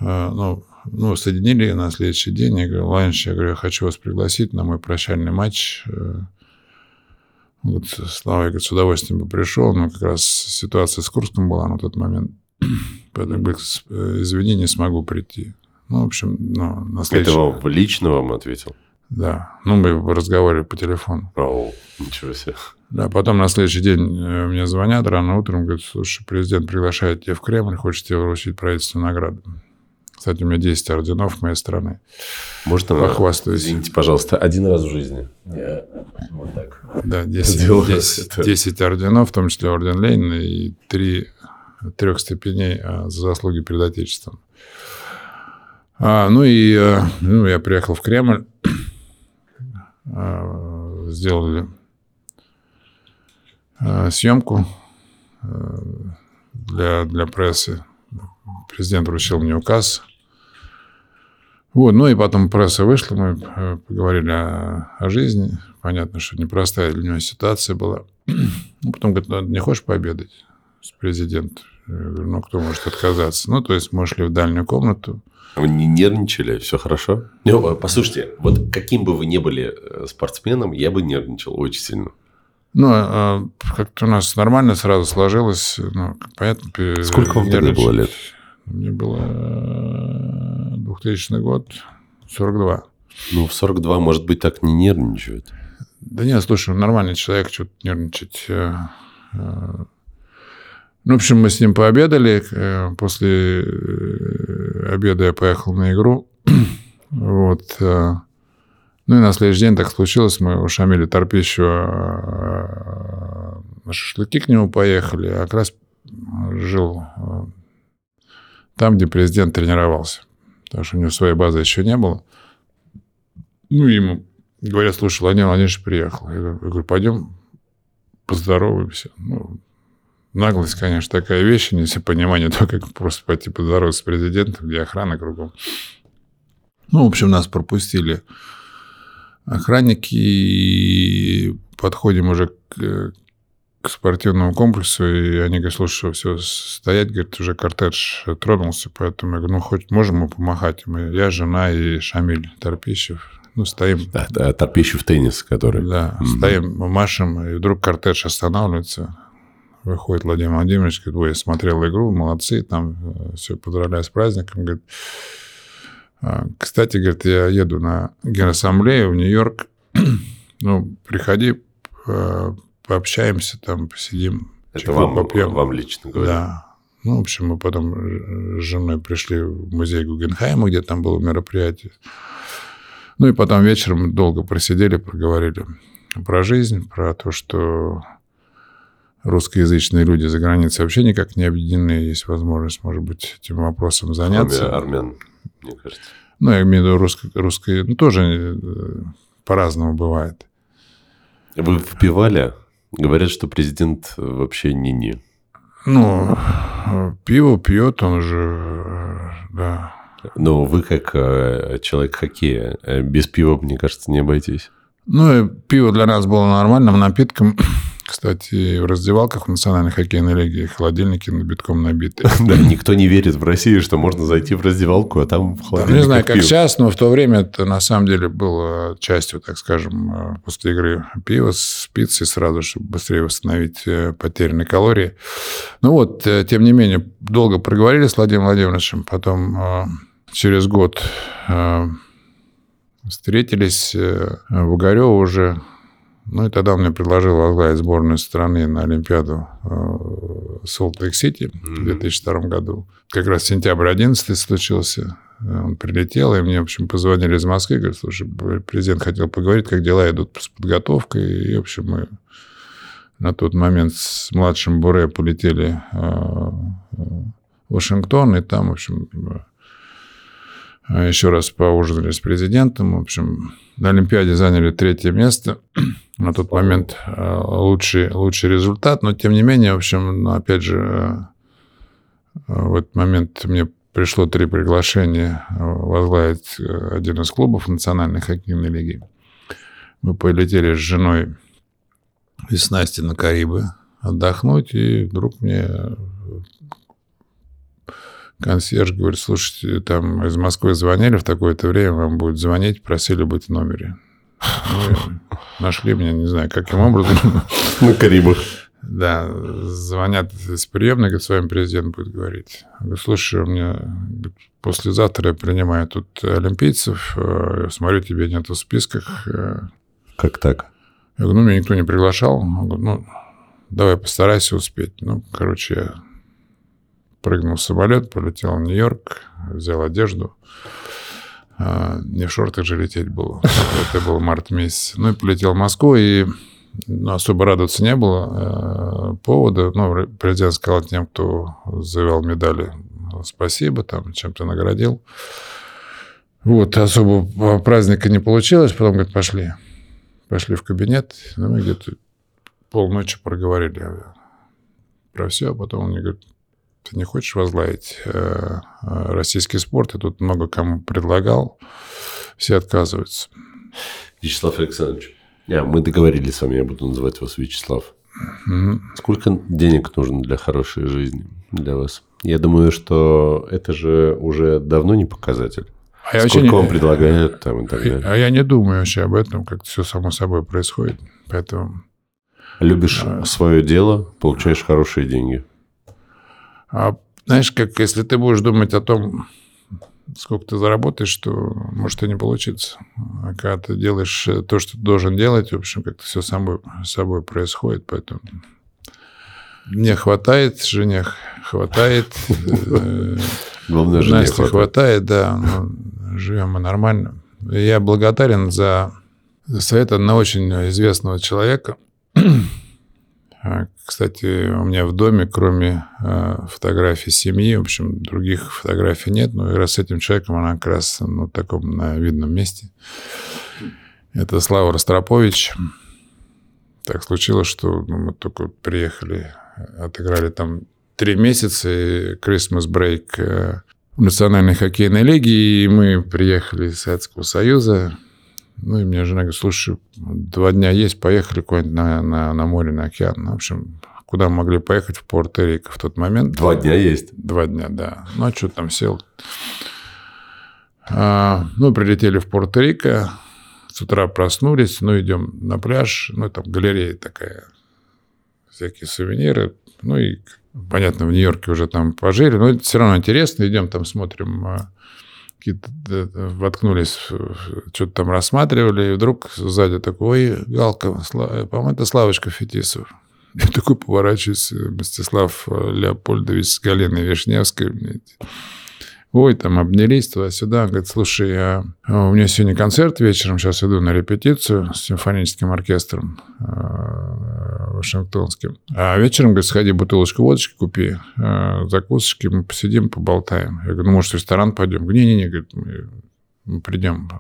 ну, ну, соединили на следующий день. Я говорю, Ланч, я говорю, я хочу вас пригласить на мой прощальный матч. Вот Слава, я говорю, с удовольствием бы пришел, но как раз ситуация с Курском была на тот момент. Поэтому, говорит, э, извини, не смогу прийти. Ну, в общем, ну, на следующий... Это вам лично вам ответил? Да. Ну, мы разговаривали по телефону. О, ничего себе. Да, потом на следующий день э, мне звонят рано утром, говорят, слушай, президент приглашает тебя в Кремль, хочет тебе вручить правительственную награду. Кстати, у меня 10 орденов моей страны. Можно похвастаюсь? Извините, пожалуйста, один раз в жизни. Я вот так. Да, 10, 10, 10 орденов, в том числе орден Ленина и 3 трех степеней а, за заслуги перед Отечеством. А, ну и э, ну, я приехал в Кремль, а, сделали а, съемку для, для прессы. Президент вручил мне указ – вот, ну и потом пресса вышла, мы э, поговорили о, о жизни. Понятно, что непростая для него ситуация была. Ну, потом говорит, ну, не хочешь пообедать с президентом? Я говорю, ну, кто может отказаться? Ну, то есть мы шли в дальнюю комнату. Вы не нервничали? Все хорошо? Ну, послушайте, вот каким бы вы ни были э, спортсменом, я бы нервничал очень сильно. Ну, а, как-то у нас нормально сразу сложилось. Ну, понятно. Сколько вам тогда было лет? Мне было 2000 год, 42. Ну, в 42, может быть, так не нервничают. Да нет, слушай, нормальный человек, что-то нервничать. Э, э. Ну, в общем, мы с ним пообедали. Э, после обеда я поехал на игру. Вот. Ну и на следующий день так случилось. Мы у Шамиля Торпищева на шашлыки к нему поехали. А как раз жил там, где президент тренировался потому что у него своей базы еще не было. Ну, ему говорят, слушай, Владимир Владимирович приехал. Я говорю, пойдем поздороваемся. Ну, наглость, конечно, такая вещь, не все понимание, то, как просто пойти поздороваться с президентом, где охрана кругом. Ну, в общем, нас пропустили охранники, и подходим уже к, к спортивному комплексу, и они говорят, слушай, все, стоять, говорит, уже кортедж тронулся, поэтому я говорю, ну, хоть можем мы помахать? Мы, я, жена и Шамиль Торпищев. Ну, стоим. Да, да Торпищев теннис, который. Да, mm-hmm. стоим, машем, и вдруг кортедж останавливается. Выходит Владимир Владимирович, говорит, ой, я смотрел игру, молодцы, там э, все, поздравляю с праздником. Говорит, «А, кстати, говорит, я еду на Генассамблею в Нью-Йорк. ну, приходи, пообщаемся там, посидим. Это вам, попьем. вам лично говорю. Да. Ну, в общем, мы потом с женой пришли в музей Гугенхайма, где там было мероприятие. Ну и потом вечером долго просидели, проговорили про жизнь, про то, что русскоязычные люди за границей вообще никак не объединены. Есть возможность, может быть, этим вопросом заняться. Кроме армян, мне кажется. Ну, я имею в виду русско- русские, ну, тоже э, по-разному бывает. Вы впивали? Говорят, что президент вообще не-не. Ну, пиво пьет, он же, да. Но вы как э, человек хоккея, э, без пива, мне кажется, не обойтись. Ну, пиво для нас было нормальным напитком. Кстати, в раздевалках в Национальной хоккейной лиге холодильники битком набиты. Да, никто не верит в России, что можно зайти в раздевалку, а там в холодильнике Не знаю, как сейчас, но в то время это на самом деле было частью, так скажем, после игры пива с пиццей сразу, чтобы быстрее восстановить э, потерянные калории. Ну вот, э, тем не менее, долго проговорили с Владимиром Владимировичем, потом э, через год встретились в Угарево уже ну и тогда он мне предложил возглавить сборную страны на Олимпиаду Солт-Лейк-Сити в 2002 году. Как раз сентябрь 11 случился. Он прилетел, и мне, в общем, позвонили из Москвы, говорят, слушай, президент хотел поговорить, как дела идут с подготовкой. И, в общем, мы на тот момент с младшим Буре полетели в Вашингтон, и там, в общем, еще раз поужинали с президентом. В общем, на Олимпиаде заняли третье место. На тот момент э, лучший, лучший результат. Но, тем не менее, в общем, ну, опять же, э, в этот момент мне пришло три приглашения возглавить э, один из клубов Национальной хоккейной лиги. Мы полетели с женой и с Настей на Карибы отдохнуть, и вдруг мне консьерж говорит, слушайте, там из Москвы звонили в такое-то время, вам будет звонить, просили быть в номере. Ну, нашли меня, не знаю, каким образом. На Карибах. Да, звонят из приемной, говорит, с вами президент будет говорить. Я говорю, слушай, у меня послезавтра я принимаю тут олимпийцев, э, смотрю, тебе нет в списках. Э». Как так? Я говорю, ну, меня никто не приглашал. Он говорит, ну, давай постарайся успеть. Ну, короче, я прыгнул в самолет, полетел в Нью-Йорк, взял одежду. А, не в шортах же лететь было. Это был март месяц. Ну и полетел в Москву, и ну, особо радоваться не было э, повода. Ну, президент сказал тем, кто завел медали, спасибо, там чем-то наградил. Вот, особо праздника не получилось, потом, говорит, пошли. Пошли в кабинет, ну, мы где-то полночи проговорили про все, а потом он мне говорит, ты не хочешь возглавить э, э, российский спорт? Я тут много кому предлагал, все отказываются. Вячеслав Александрович, я, мы договорились с вами, я буду называть вас Вячеслав. mm Сколько денег нужно для хорошей жизни для вас? Я думаю, что это же уже давно не показатель. А Сколько не... вам предлагают там и так далее. А я не думаю вообще об этом, как все само собой происходит. Поэтому... Любишь а... свое дело, получаешь хорошие деньги. А знаешь, как если ты будешь думать о том, сколько ты заработаешь, то может и не получиться. А когда ты делаешь то, что ты должен делать, в общем, как-то все само собой происходит, поэтому мне хватает, жене хватает, э, Главное, жене Насте хватает, да, живем мы нормально. Я благодарен за совет одного очень известного человека, кстати, у меня в доме, кроме а, фотографий семьи, в общем, других фотографий нет, но раз с этим человеком она как раз в таком на видном месте. Это Слава Ростропович. Так случилось, что ну, мы только приехали, отыграли там три месяца, и Christmas break э, Национальной хоккейной лиги, и мы приехали из Советского Союза. Ну, и мне жена говорит, слушай, два дня есть, поехали куда-нибудь на, на, на море, на океан. Ну, в общем, куда мы могли поехать? В Пуэрто-Рико в тот момент. Два дня есть? Два дня, да. Ну, а что там сел? А, ну, прилетели в Пуэрто-Рико, с утра проснулись, ну, идем на пляж, ну, там галерея такая, всякие сувениры, ну, и, понятно, в Нью-Йорке уже там пожили, но все равно интересно, идем там смотрим, а, какие-то воткнулись, что-то там рассматривали, и вдруг сзади такой, ой, Галка, по-моему, это Славочка Фетисов. Я такой поворачиваюсь, Мстислав Леопольдович с Галиной Вишневской, ой, там обнялись туда-сюда. Говорит, слушай, а, у меня сегодня концерт вечером, сейчас иду на репетицию с симфоническим оркестром а, вашингтонским. А вечером, говорит, сходи бутылочку водочки купи, а, закусочки, мы посидим, поболтаем. Я говорю, ну, может, в ресторан пойдем? Не-не-не, говорит, мы придем,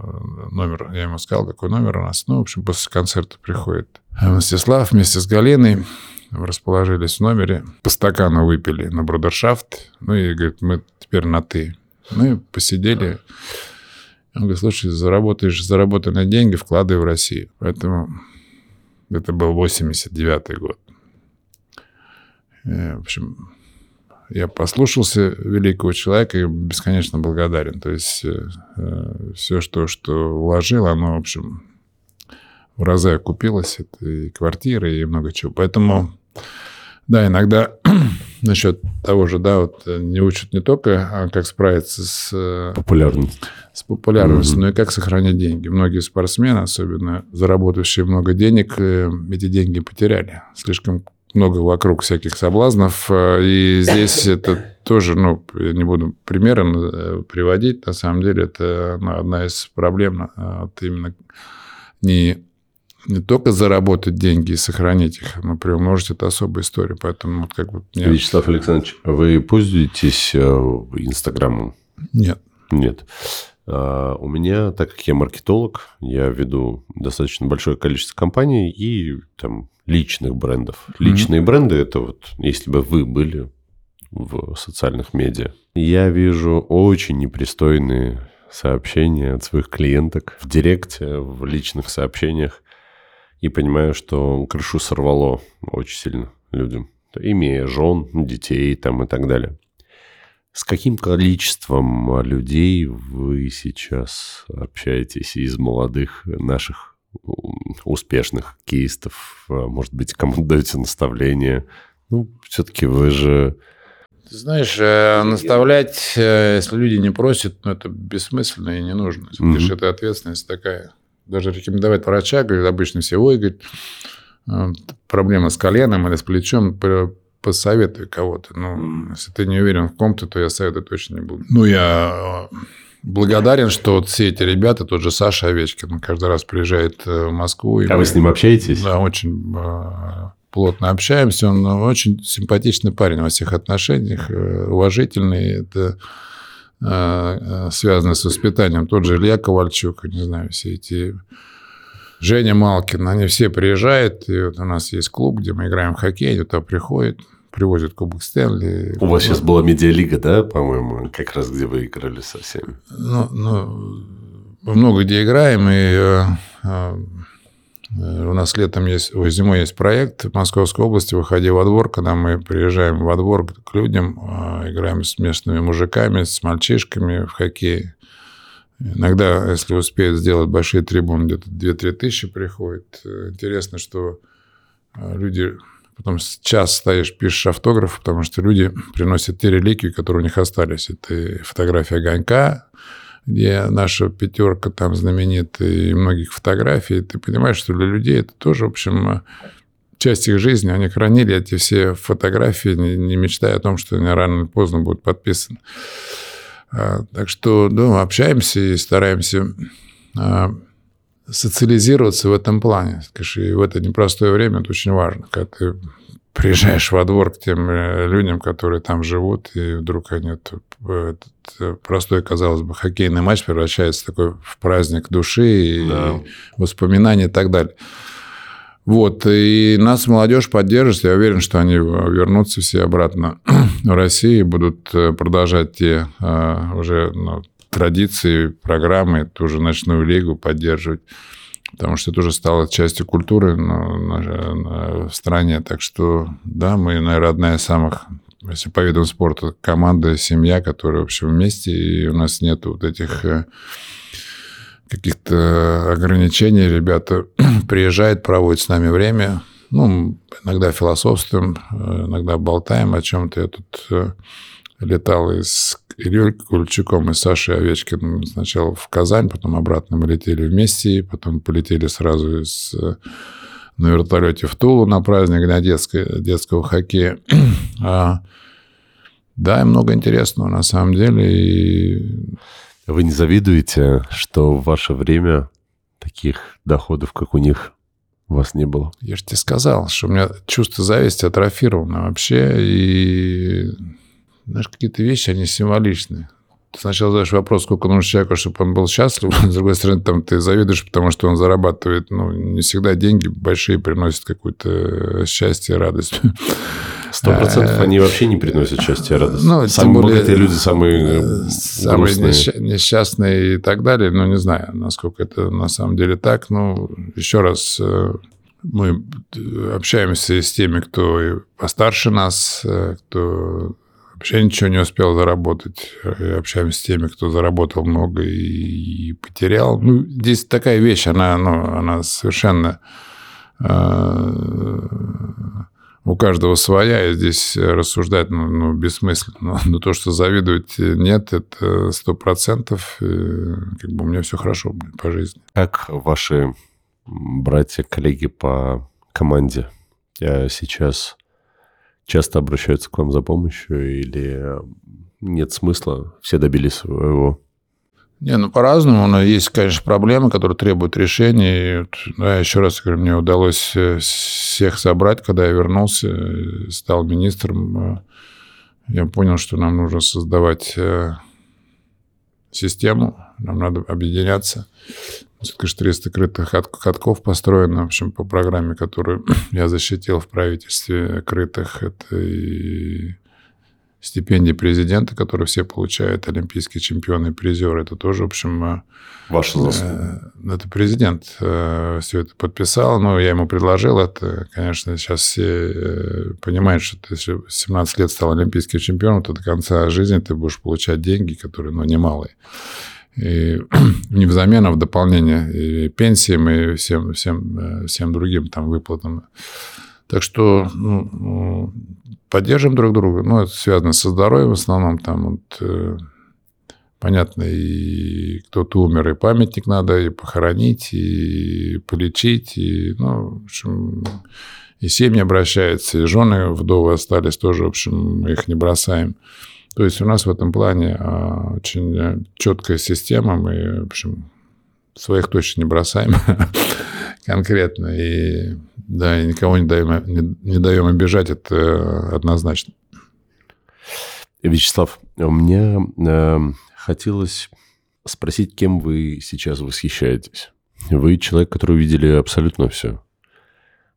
номер, я ему сказал, какой номер у нас. Ну, в общем, после концерта приходит Мстислав вместе с Галиной, расположились в номере, по стакану выпили на брудершафт, ну и, говорит, мы теперь на «ты». Мы посидели. Он говорит, слушай, заработаешь заработанные деньги, вкладывай в Россию. Поэтому это был 89-й год. И, в общем, я послушался великого человека и бесконечно благодарен. То есть э, э все, что, что вложил, оно, в общем, в разы окупилось. Это и квартира, и много чего. Поэтому, да, иногда насчет того же, да, вот э, не учат не только, а как справиться с э, популярностью, с популярностью, mm-hmm. но и как сохранять деньги. Многие спортсмены, особенно заработавшие много денег, э, эти деньги потеряли. Слишком много вокруг всяких соблазнов, и здесь это тоже, ну, я не буду примеры приводить, на самом деле это ну, одна из проблем, вот именно не не только заработать деньги и сохранить их, но приумножить это особая история. Поэтому вот как бы... Мне... Вячеслав Александрович, вы пользуетесь э, Инстаграмом? Нет. Нет. А, у меня, так как я маркетолог, я веду достаточно большое количество компаний и там личных брендов. Личные mm-hmm. бренды – это вот, если бы вы были в социальных медиа. Я вижу очень непристойные сообщения от своих клиенток в директе, в личных сообщениях и понимаю, что крышу сорвало очень сильно людям, имея жен, детей там и так далее. С каким количеством людей вы сейчас общаетесь из молодых наших успешных кейстов? Может быть, кому даете наставление? Ну, все-таки вы же... Ты знаешь, э, наставлять, э, если люди не просят, ну, это бессмысленно и не нужно. Mm-hmm. Это ответственность такая даже рекомендовать врача, говорит, обычно все, ой, говорит, э, проблема с коленом или с плечом, посоветуй кого-то. Ну, если ты не уверен в ком-то, то я советовать точно не буду. Ну, я э, благодарен, что вот все эти ребята, тот же Саша Овечкин, он каждый раз приезжает э, в Москву. А мы, вы с ним общаетесь? Да, очень плотно общаемся. Он очень симпатичный парень во всех отношениях, уважительный. Это связанные с воспитанием. Тот же Илья Ковальчук, не знаю, все эти... Женя Малкин, они все приезжают, и вот у нас есть клуб, где мы играем в хоккей, они туда приходят, привозят Кубок Стэнли. У вас сейчас была медиалига, да, по-моему, как раз где вы играли со всеми? Ну, ну мы много где играем, и э, у нас летом есть, ой, зимой есть проект в Московской области «Выходи во двор», когда мы приезжаем во двор к людям, а, играем с местными мужиками, с мальчишками в хоккей. Иногда, если успеют сделать большие трибуны, где-то 2-3 тысячи приходит. Интересно, что а, люди... Потом час стоишь, пишешь автограф, потому что люди приносят те реликвии, которые у них остались. Это фотография огонька, где наша пятерка там знаменитая и многих фотографий, ты понимаешь, что для людей это тоже, в общем, часть их жизни. Они хранили эти все фотографии, не, мечтая о том, что они рано или поздно будут подписаны. А, так что, ну, общаемся и стараемся а, социализироваться в этом плане. И в это непростое время это очень важно, когда ты приезжаешь во двор к тем э, людям, которые там живут, и вдруг они этот э, простой, казалось бы, хоккейный матч превращается такой в праздник души и да. воспоминаний и так далее. Вот, и нас молодежь поддержит. Я уверен, что они вернутся все обратно в Россию и будут э, продолжать те уже ну, традиции, программы, ту же ночную лигу поддерживать. Потому что это уже стало частью культуры в стране. Так что, да, мы, наверное, одна из самых, если по видам спорта, команда, семья, которая, в общем, вместе, и у нас нет вот этих э, каких-то ограничений. Ребята приезжают, проводят с нами время. Ну, иногда философствуем, э, иногда болтаем о чем-то. Я тут э, летал и с Ильей Кульчуком и Сашей Овечкиным сначала в Казань, потом обратно мы летели вместе, потом полетели сразу из, э, на вертолете в Тулу на праздник на детское, детского хоккея. А, да, и много интересного на самом деле. И вы не завидуете, что в ваше время таких доходов, как у них, у вас не было? Я же тебе сказал, что у меня чувство зависти атрофировано вообще, и знаешь, какие-то вещи, они символичны. Ты сначала задаешь вопрос, сколько нужно человеку, чтобы он был счастлив. С другой стороны, там ты завидуешь, потому что он зарабатывает. Ну, не всегда деньги большие приносят какое-то счастье и радость. Сто процентов они вообще не приносят счастья и радость. Ну, самые более, богатые люди, самые э, Самые несчастные и так далее. Ну, не знаю, насколько это на самом деле так. Ну, еще раз, э, мы общаемся с теми, кто постарше нас, э, кто вообще ничего не успел заработать. Общаемся с теми, кто заработал много и, потерял. Ну, здесь такая вещь, она, ну, она совершенно у каждого своя, и здесь рассуждать ну, ну, бессмысленно. Но то, что завидовать нет, это сто процентов. Как бы у меня все хорошо по жизни. Как ваши братья, коллеги по команде сейчас часто обращаются к вам за помощью или нет смысла, все добились своего? Не, ну по-разному, но есть, конечно, проблемы, которые требуют решения. И, да, еще раз говорю, мне удалось э, всех собрать, когда я вернулся, э, стал министром. Э, я понял, что нам нужно создавать систему, нам надо объединяться. Все-таки 300 крытых катков построено, в общем, по программе, которую я защитил в правительстве крытых. Это и стипендии президента, которые все получают, олимпийские чемпионы и призеры, это тоже, в общем... Э, Ваша заслуга. Э, это президент э, все это подписал, но я ему предложил это. Конечно, сейчас все понимают, что ты 17 лет стал олимпийским чемпионом, то до конца жизни ты будешь получать деньги, которые, ну, немалые. И не взамен, а в дополнение и пенсиям, и всем, всем, всем другим там выплатам. Так что ну, ну поддерживаем друг друга. Ну, это связано со здоровьем в основном. Там вот, э, понятно, и кто-то умер, и памятник надо и похоронить, и полечить, и, ну, в общем, и семьи обращаются, и жены вдовы остались тоже, в общем, мы их не бросаем. То есть у нас в этом плане а, очень четкая система, мы, в общем, своих точно не бросаем конкретно. И да, и никого не даем, не, не даем обижать, это однозначно. Вячеслав, меня э, хотелось спросить, кем вы сейчас восхищаетесь. Вы человек, который увидели абсолютно все.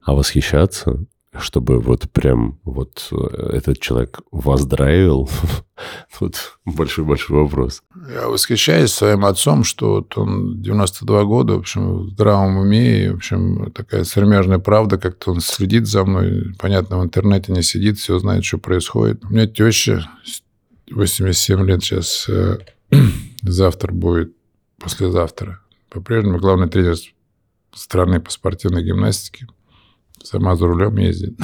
А восхищаться чтобы вот прям вот э, этот человек вас драйвил? вот большой-большой вопрос. Я восхищаюсь своим отцом, что вот он 92 года, в общем, в здравом уме, и, в общем, такая сермяжная правда, как-то он следит за мной, понятно, в интернете не сидит, все знает, что происходит. У меня теща 87 лет сейчас, э, завтра будет, послезавтра. По-прежнему главный тренер страны по спортивной гимнастике – Сама за рулем ездит.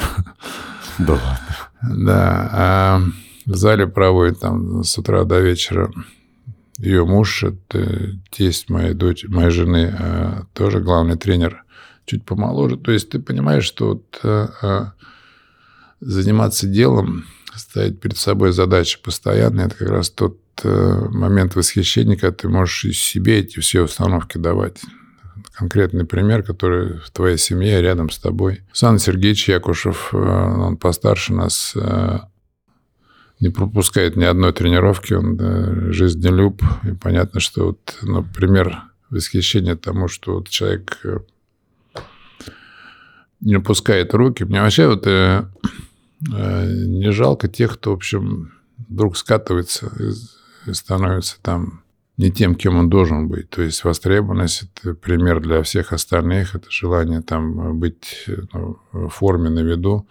Да ладно. Да. А в зале проводит там с утра до вечера ее муж, это тесть моей дочери, моей жены, а тоже главный тренер, чуть помоложе. То есть ты понимаешь, что вот, а, а, заниматься делом, ставить перед собой задачи постоянно, это как раз тот а, момент восхищения, когда ты можешь и себе эти все установки давать конкретный пример, который в твоей семье, рядом с тобой. Сан Сергеевич Якушев, э, он постарше нас, э, не пропускает ни одной тренировки, он жизнелюб. И понятно, что вот, например, восхищение тому, что вот человек э, не опускает руки. Мне вообще вот э, э, не жалко тех, кто, в общем, вдруг скатывается и, и становится там не тем, кем он должен быть. То есть востребованность – это пример для всех остальных, это желание там быть ну, в форме, на виду.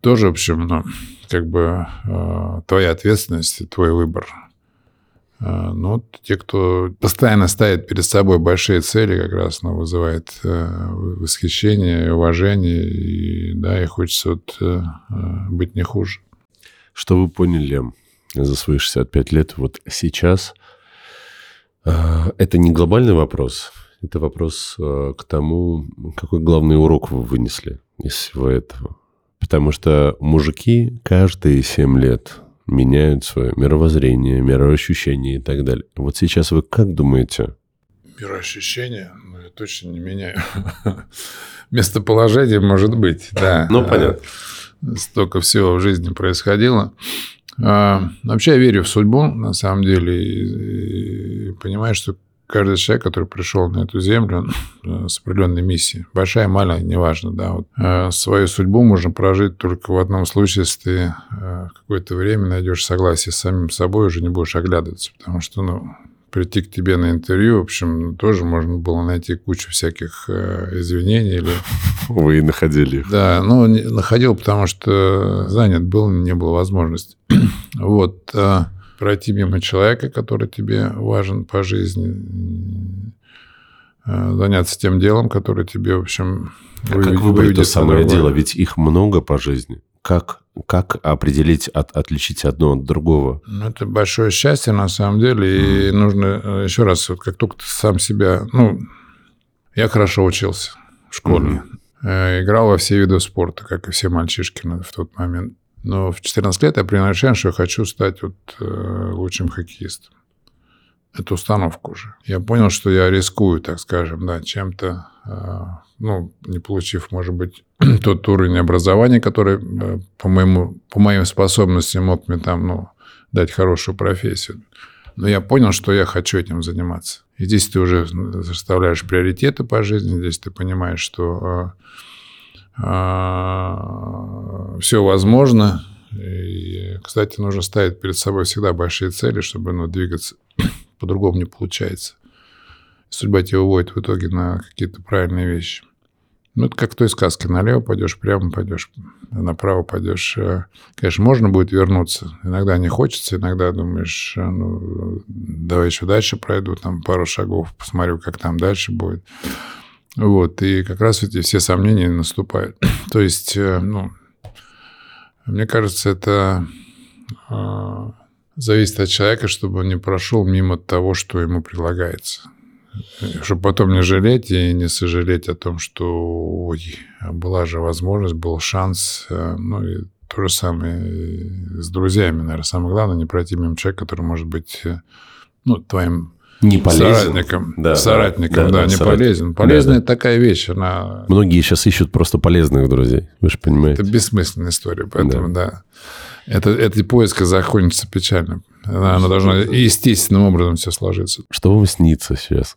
Тоже, в общем, ну, как бы э, твоя ответственность, твой выбор. Э, но те, кто постоянно ставит перед собой большие цели, как раз ну, вызывает э, восхищение, уважение, и, да, и хочется вот, э, быть не хуже. Что вы поняли за свои 65 лет вот сейчас? Это не глобальный вопрос, это вопрос к тому, какой главный урок вы вынесли из всего этого. Потому что мужики каждые 7 лет меняют свое мировоззрение, мироощущение и так далее. Вот сейчас вы как думаете? Мироощущение? Ну, я точно не меняю. Местоположение может быть, да. Ну, понятно. Столько всего в жизни происходило. А, вообще я верю в судьбу, на самом деле, и понимаю, что каждый человек, который пришел на эту землю э, с определенной миссией, большая, маленькая, неважно, да, вот, э, свою судьбу можно прожить только в одном случае, если ты э, какое-то время найдешь согласие с самим собой, уже не будешь оглядываться, потому что, ну, прийти к тебе на интервью, в общем, тоже можно было найти кучу всяких э, извинений. Или... Вы находили их? Да, ну, находил, потому что занят был, не было возможности. вот. Э, пройти мимо человека, который тебе важен по жизни, э, заняться тем делом, которое тебе, в общем, а вы, как выбрать то самое дело? Ведь их много по жизни. Как, как определить, от, отличить одно от другого? Ну, это большое счастье, на самом деле. И mm. нужно, э, еще раз, вот как только ты сам себя... Ну, я хорошо учился в школе. Mm. Играл во все виды спорта, как и все мальчишки в тот момент. Но в 14 лет я принял решение, что я хочу стать вот, э, лучшим хоккеистом. Это установка уже. Я понял, что я рискую, так скажем, да, чем-то, э, ну, не получив, может быть, тот уровень образования, который э, по, моему, по моим способностям мог мне там, ну, дать хорошую профессию. Но я понял, что я хочу этим заниматься. И здесь ты уже заставляешь приоритеты по жизни, здесь ты понимаешь, что э, а, все возможно. И, кстати, нужно ставить перед собой всегда большие цели, чтобы ну, двигаться. По-другому не получается. Судьба тебя уводит в итоге на какие-то правильные вещи. Ну, это как в той сказке. Налево пойдешь, прямо пойдешь, направо пойдешь. Э, конечно, можно будет вернуться. Иногда не хочется, иногда думаешь, э, ну, давай еще дальше пройду, там пару шагов, посмотрю, как там дальше будет. Вот, и как раз эти все сомнения наступают. То есть, э, ну, мне кажется, это зависит от человека, чтобы он не прошел мимо того, что ему предлагается. Чтобы потом не жалеть и не сожалеть о том, что ой, была же возможность, был шанс. Э, ну и то же самое с друзьями, наверное. Самое главное, не пройти мимо человека, который может быть ну, твоим не полезен. Соратником. Да, соратником, да, да, да не соратник. полезен. Полезная да, да. такая вещь. Она... Многие сейчас ищут просто полезных друзей. Вы же понимаете. Это бессмысленная история. Поэтому, да. да. Это, эти поиски закончатся печально. Она, она должна естественным образом все сложиться. Что вам снится сейчас?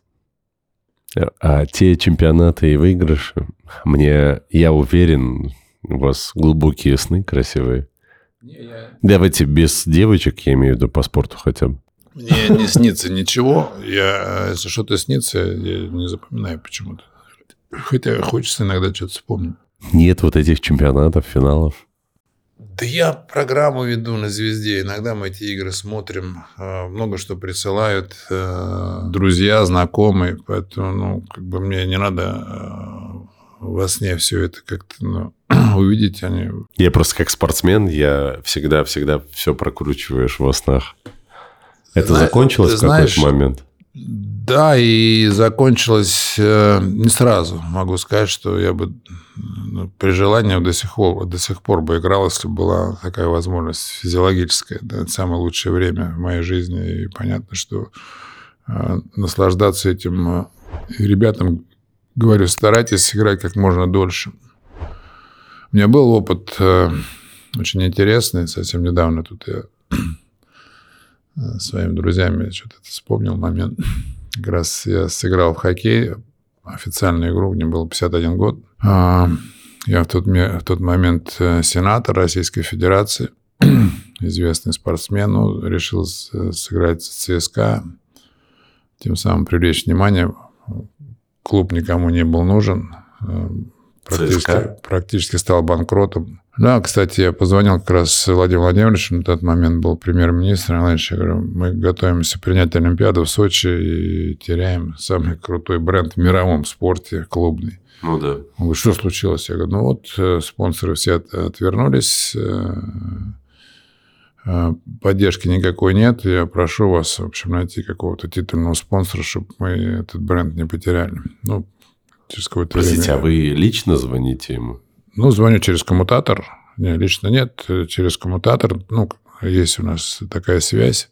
А те чемпионаты и выигрыши, мне, я уверен, у вас глубокие сны красивые. Не, я... Давайте без девочек, я имею в виду по спорту хотя бы. Мне не снится ничего. Я, если что-то снится, я не запоминаю почему-то. Хотя хочется иногда что-то вспомнить. Нет вот этих чемпионатов, финалов. Да я программу веду на «Звезде». Иногда мы эти игры смотрим. А, много что присылают э, друзья, знакомые. Поэтому, ну, как бы мне не надо э, во сне все это как-то ну, увидеть. Они... Я просто как спортсмен, я всегда-всегда все прокручиваешь во снах. Это закончилось в какой-то момент? Да, и закончилось э, не сразу. Могу сказать, что я бы ну, при желании до сих, пор, до сих пор бы играл, если была такая возможность физиологическая. Да, это самое лучшее время в моей жизни. И понятно, что э, наслаждаться этим э, ребятам, говорю, старайтесь играть как можно дольше. У меня был опыт очень интересный. Совсем недавно тут я Э, своими друзьями, что-то вспомнил момент. Как раз я сыграл в хоккей, официальную игру, мне было 51 год. А, я в тот, в тот момент э, сенатор Российской Федерации, известный спортсмен, ну, решил сыграть в ЦСКА, тем самым привлечь внимание. Клуб никому не был нужен. Э, практически, практически стал банкротом. Да, кстати, я позвонил как раз Владимиру Владимировичу, на тот момент был премьер-министр, я говорю, мы готовимся принять Олимпиаду в Сочи и теряем самый крутой бренд в мировом спорте, клубный. Ну да. Он говорит, что случилось? Я говорю, ну вот э, спонсоры все отвернулись, э, э, поддержки никакой нет. Я прошу вас, в общем, найти какого-то титульного спонсора, чтобы мы этот бренд не потеряли. Ну, через какое-то Простите, время. а вы лично звоните ему? Ну, звоню через коммутатор. Не, лично нет, через коммутатор. Ну, есть у нас такая связь.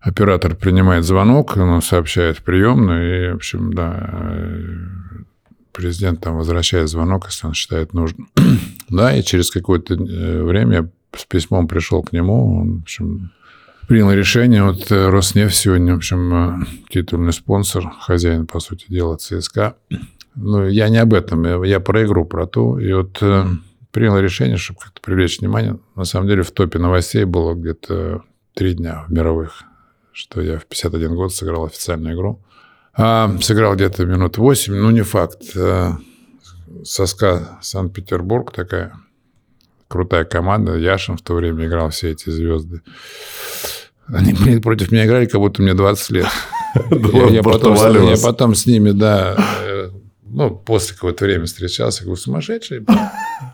Оператор принимает звонок, он сообщает приемную, и, в общем, да, президент там возвращает звонок, если он считает нужным. да, и через какое-то э, время с письмом пришел к нему, он, в общем, принял решение. Вот э, Роснефть сегодня, в общем, э, титульный спонсор, хозяин, по сути дела, ЦСКА. Ну, я не об этом, я про игру, про ту. И вот э, принял решение, чтобы как-то привлечь внимание. На самом деле в топе новостей было где-то три дня в мировых, что я в 51 год сыграл официальную игру. А, сыграл где-то минут 8, ну, не факт. Соска Санкт-Петербург такая крутая команда. Яшин в то время играл все эти звезды. Они против меня играли, как будто мне 20 лет. Я потом с ними, да, э, ну, после какого-то времени встречался, говорю, сумасшедший.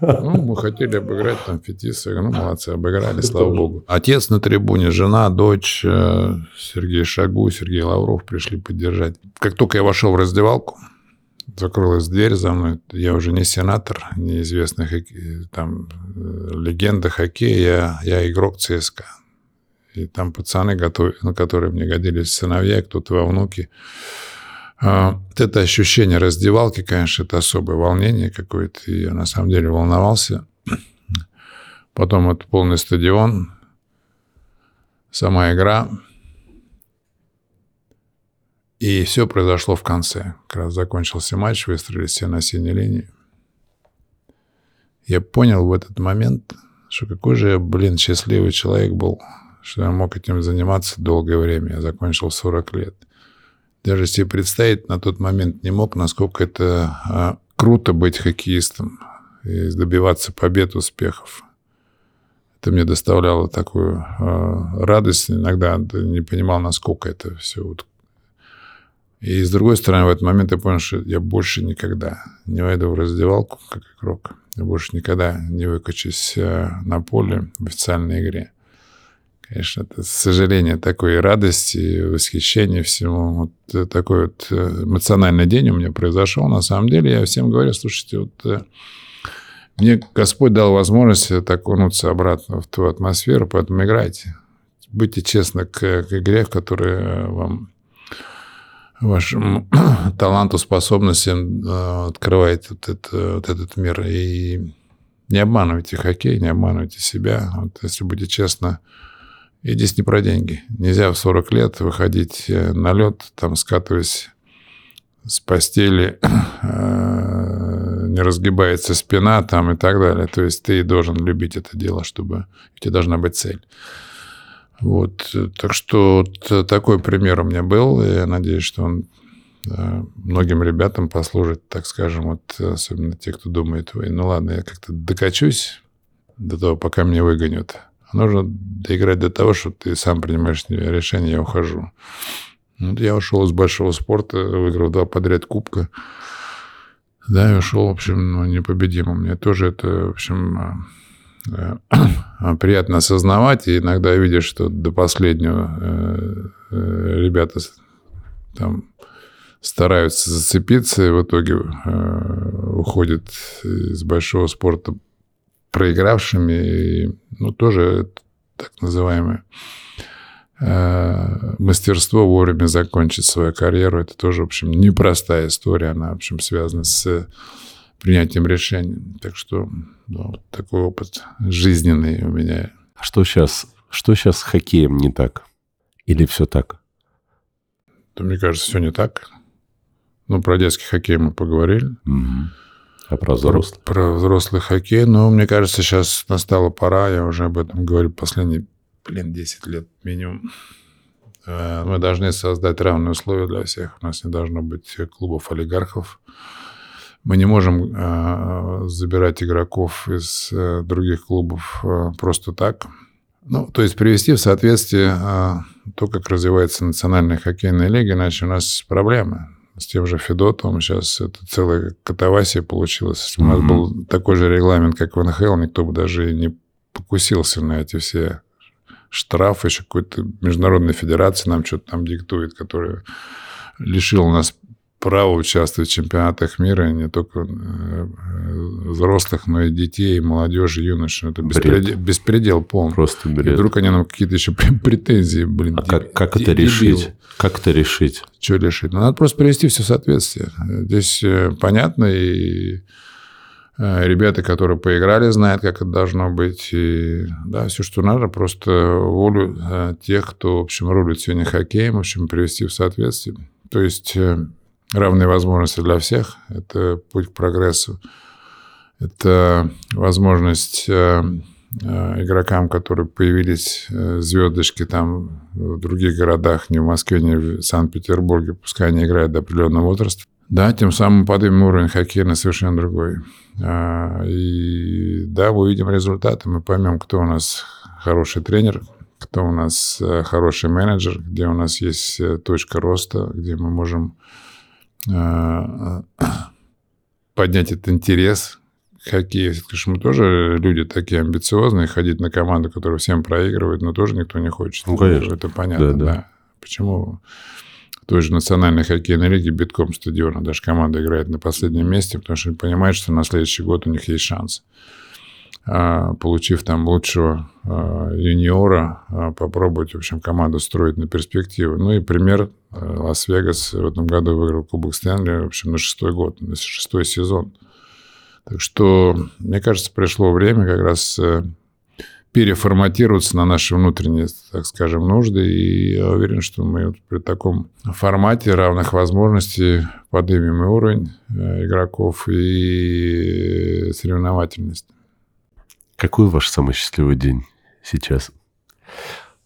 Ну, мы хотели обыграть там Фетиса. Ну, молодцы, обыграли, слава богу. Отец на трибуне, жена, дочь, э, Сергей Шагу, Сергей Лавров пришли поддержать. Как только я вошел в раздевалку, закрылась дверь за мной. Я уже не сенатор, не известный хоккей, там, э, легенда хоккея, я, я игрок ЦСКА. И там пацаны, на которые мне годились сыновья, кто-то во внуки. А, вот это ощущение раздевалки, конечно, это особое волнение какое-то. Я на самом деле волновался. Потом это полный стадион, сама игра – и все произошло в конце. Как раз закончился матч, выстроились все на синей линии. Я понял в этот момент, что какой же я, блин, счастливый человек был, что я мог этим заниматься долгое время. Я закончил 40 лет. Даже себе представить на тот момент не мог, насколько это а, круто быть хоккеистом и добиваться побед, успехов. Это мне доставляло такую а, радость. Иногда не понимал, насколько это все вот и с другой стороны, в этот момент я понял, что я больше никогда не войду в раздевалку как игрок. Я больше никогда не выкачусь э, на поле в официальной игре. Конечно, это сожаление такой радости, восхищения всему. Вот э, такой вот э, эмоциональный день у меня произошел. На самом деле я всем говорю, слушайте, вот мне Господь дал возможность окунуться обратно в ту атмосферу, поэтому играйте. Будьте честны к, к игре, в которой вам вашим таланту, способностям э, открывает вот, это, вот этот мир. И не обманывайте хоккей, не обманывайте себя. Вот если будете честно, и здесь не про деньги. Нельзя в 40 лет выходить э, на лед, там скатываясь с постели, э, не разгибается спина там и так далее. То есть ты должен любить это дело, чтобы у тебя должна быть цель. Вот, так что вот такой пример у меня был, и я надеюсь, что он многим ребятам послужит, так скажем, вот особенно те, кто думает, ой, ну ладно, я как-то докачусь до того, пока меня выгонят. Нужно доиграть до того, что ты сам принимаешь решение, я ухожу. Я ушел из большого спорта, выиграл два подряд кубка. Да, и ушел, в общем, ну, непобедимым. Мне тоже это, в общем, Э, приятно осознавать, и иногда видишь, что до последнего э, э, ребята там стараются зацепиться, и в итоге уходят из большого спорта проигравшими, ну, тоже так называемое мастерство вовремя закончить свою карьеру. Это тоже, в общем, непростая история. Она, в общем, связана с принятием решений. Так что да, вот такой опыт жизненный у меня. А что сейчас, что сейчас с хоккеем не так? Или все так? То, мне кажется, все не так. Ну, про детский хоккей мы поговорили. Угу. А про взрослый? Про, про взрослый хоккей. Ну, мне кажется, сейчас настала пора, я уже об этом говорю последние, блин, 10 лет минимум. Э, мы должны создать равные условия для всех. У нас не должно быть клубов-олигархов. Мы не можем э, забирать игроков из э, других клубов просто так. Ну, то есть привести в соответствие то, как развивается национальная хоккейная лига, иначе у нас проблемы с тем же Федотовым. Сейчас это целая катавасия получилась. Если бы mm-hmm. у нас был такой же регламент, как в НХЛ, никто бы даже не покусился на эти все штрафы. Еще какой-то международная федерация нам что-то там диктует, которая лишила нас право участвовать в чемпионатах мира не только э, взрослых, но и детей, молодежи, юношей. Это беспредел, беспредел полный. Просто бред. И вдруг они нам какие-то еще претензии, блин. А как, как это решить? Как это решить? Что решить? Ну, надо просто привести все в соответствие. Здесь э, понятно, и э, ребята, которые поиграли, знают, как это должно быть. И, да, все, что надо, просто волю тех, кто, в общем, рулит сегодня хоккеем, в общем, привести в соответствие. То есть равные возможности для всех. Это путь к прогрессу. Это возможность э, э, игрокам, которые появились э, звездочки там в других городах, не в Москве, не в Санкт-Петербурге, пускай они играют до определенного возраста. Да, тем самым поднимем уровень хоккея на совершенно другой. А, и да, мы увидим результаты, мы поймем, кто у нас хороший тренер, кто у нас хороший менеджер, где у нас есть точка роста, где мы можем поднять этот интерес к хоккею. Потому что мы тоже люди такие амбициозные, ходить на команду, которая всем проигрывает, но тоже никто не хочет. Ну, конечно. Это понятно, да. да. Почему в той же национальной хоккейной лиге битком стадиона даже команда играет на последнем месте, потому что они понимают, что на следующий год у них есть шанс. А, получив там лучшего а, юниора, а, попробовать, в общем, команду строить на перспективу. Ну и пример, Лас-Вегас в этом году выиграл Кубок Стэнли, в общем, на шестой год, на шестой сезон. Так что, мне кажется, пришло время как раз э, переформатироваться на наши внутренние, так скажем, нужды. И я уверен, что мы при таком формате равных возможностей поднимем и уровень э, игроков, и соревновательность. Какой ваш самый счастливый день сейчас?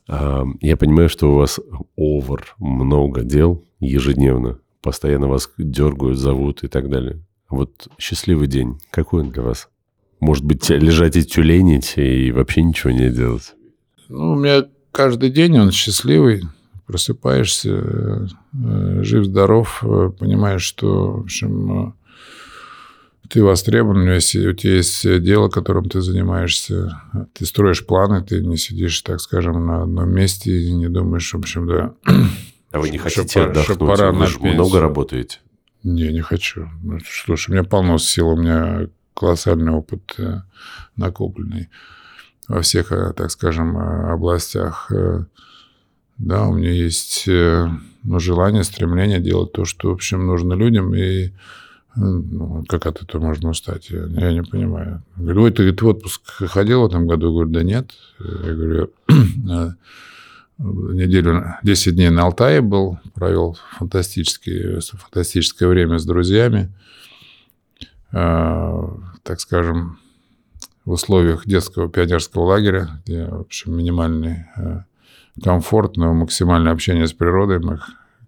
А, я понимаю, что у вас овер много дел ежедневно. Постоянно вас дергают, зовут и так далее. Вот счастливый день, какой он для вас? Может быть, лежать и тюленить и вообще ничего не делать? Ну, у меня каждый день он счастливый. Просыпаешься, э, жив-здоров, э, понимаешь, что, в общем, э, ты востребован, если у тебя есть дело, которым ты занимаешься, ты строишь планы, ты не сидишь, так скажем, на одном месте и не думаешь, в общем, да. А вы не хотите что, отдохнуть? Пора вы же много работаете. Не, не хочу. Ну, что ж, у меня полно сил, у меня колоссальный опыт э, накопленный во всех, э, так скажем, э, областях. Да, у меня есть ну, желание, стремление делать то, что, в общем, нужно людям, и ну, как от этого можно устать? Я, я не понимаю. Говорю, ой, ты, ты в отпуск ходил в этом году? Я говорю, да нет. Я говорю, неделю, 10 дней на Алтае был, провел фантастическое, фантастическое время с друзьями. Э, так скажем, в условиях детского пионерского лагеря, где, в общем, минимальный э, комфорт, но максимальное общение с природой. Мы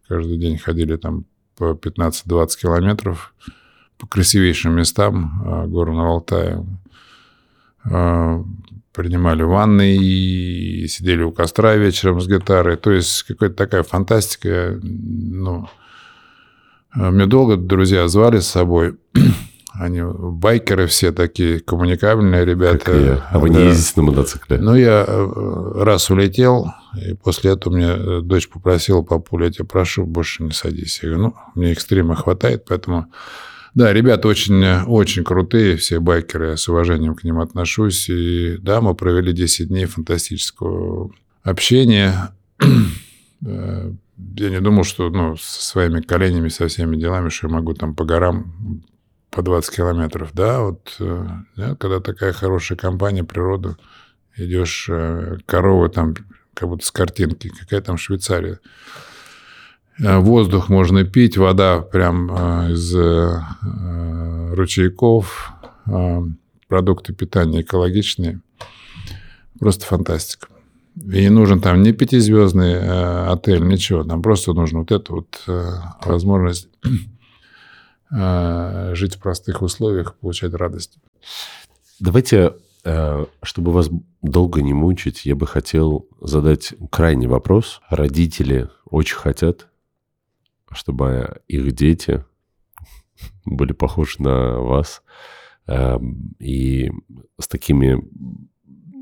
каждый день ходили там по 15-20 километров по красивейшим местам а, Горного Алтая. А, принимали ванны и сидели у костра вечером с гитарой. То есть какая-то такая фантастика. Ну, а, мне долго друзья звали с собой. Они байкеры все такие, коммуникабельные ребята. А вы не да. ездите на мотоцикле? Ну, я э, раз улетел, и после этого мне э, дочь попросила, папуля, я тебя прошу, больше не садись. Я говорю, ну, мне экстрима хватает, поэтому... Да, ребята очень, очень крутые, все байкеры, я с уважением к ним отношусь. И да, мы провели 10 дней фантастического общения. Э, я не думал, что ну, со своими коленями, со всеми делами, что я могу там по горам по 20 километров. Да, вот э, да, когда такая хорошая компания, природа, идешь, коровы там как будто с картинки, какая там Швейцария. Э, воздух можно пить, вода прям э, из ручейков, продукты питания экологичные. Просто фантастика. И не нужен там ни пятизвездный э, отель, ничего. Нам просто нужна вот эта вот э, возможность э, жить в простых условиях, получать радость. Давайте, э, чтобы вас долго не мучить, я бы хотел задать крайний вопрос. Родители очень хотят, чтобы их дети были похожи на вас. Э, и с такими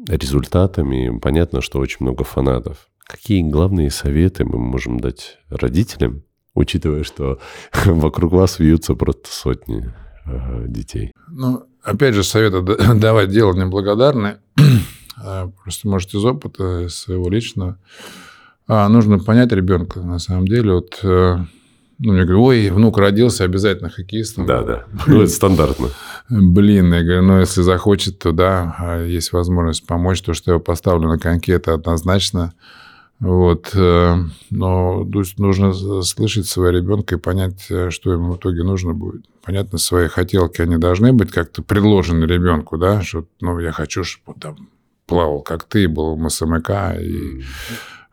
результатами. Понятно, что очень много фанатов. Какие главные советы мы можем дать родителям, учитывая, что вокруг вас вьются просто сотни э, детей? Ну, опять же, советы давать дело неблагодарное. А, просто, может, из опыта своего личного. А, нужно понять ребенка, на самом деле. Вот э, ну, мне говорят, ой, внук родился, обязательно хоккеистом. Да, да. Ну, это стандартно. Блин, я говорю, ну, если захочет, то да, а есть возможность помочь. То, что я поставлю на коньки, это однозначно. Вот. Э, но нужно слышать своего ребенка и понять, э, что ему в итоге нужно будет. Понятно, свои хотелки, они должны быть как-то предложены ребенку, да, что, ну, я хочу, чтобы он там плавал, как ты, был в МСМК. И,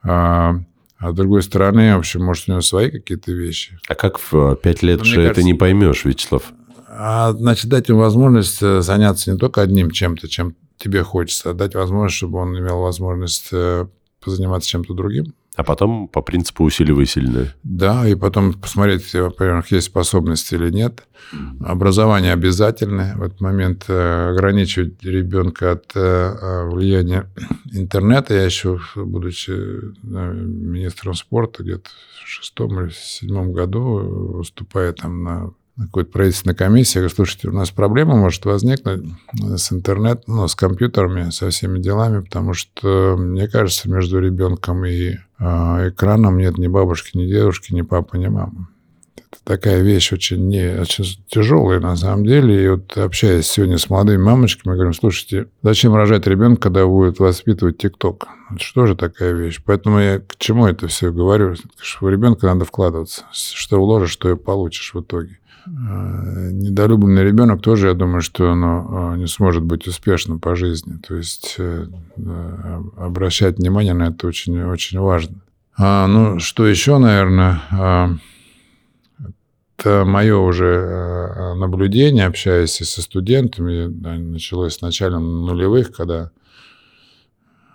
а, а с другой стороны, в общем, может, у него свои какие-то вещи. А как в э, пять лет же кажется, это не поймешь, Вячеслав? А, значит, дать ему возможность заняться не только одним чем-то, чем тебе хочется, а дать возможность, чтобы он имел возможность позаниматься чем-то другим. А потом по принципу усиливай сильное. Да, и потом посмотреть, во-первых, есть способности или нет. Образование обязательное. В этот момент э, ограничивать ребенка от э, влияния интернета. Я еще, будучи э, министром спорта, где-то в шестом или седьмом году, выступая там на какой-то правительственной комиссии, я слушайте, у нас проблема может возникнуть с интернетом, ну, с компьютерами, со всеми делами, потому что, мне кажется, между ребенком и э, экраном нет ни бабушки, ни дедушки, ни папы, ни мамы. Это такая вещь очень, не, очень тяжелая на самом деле. И вот общаясь сегодня с молодыми мамочками, говорим, слушайте, зачем рожать ребенка, когда будет воспитывать ТикТок? Что же такая вещь? Поэтому я к чему это все говорю? Что в ребенка надо вкладываться. Что вложишь, что и получишь в итоге. Э, недолюбленный ребенок тоже, я думаю, что он не сможет быть успешным по жизни. То есть э, обращать внимание на это очень, очень важно. А, ну, что еще, наверное, а, это мое уже э, наблюдение, общаясь со студентами, началось с начала нулевых, когда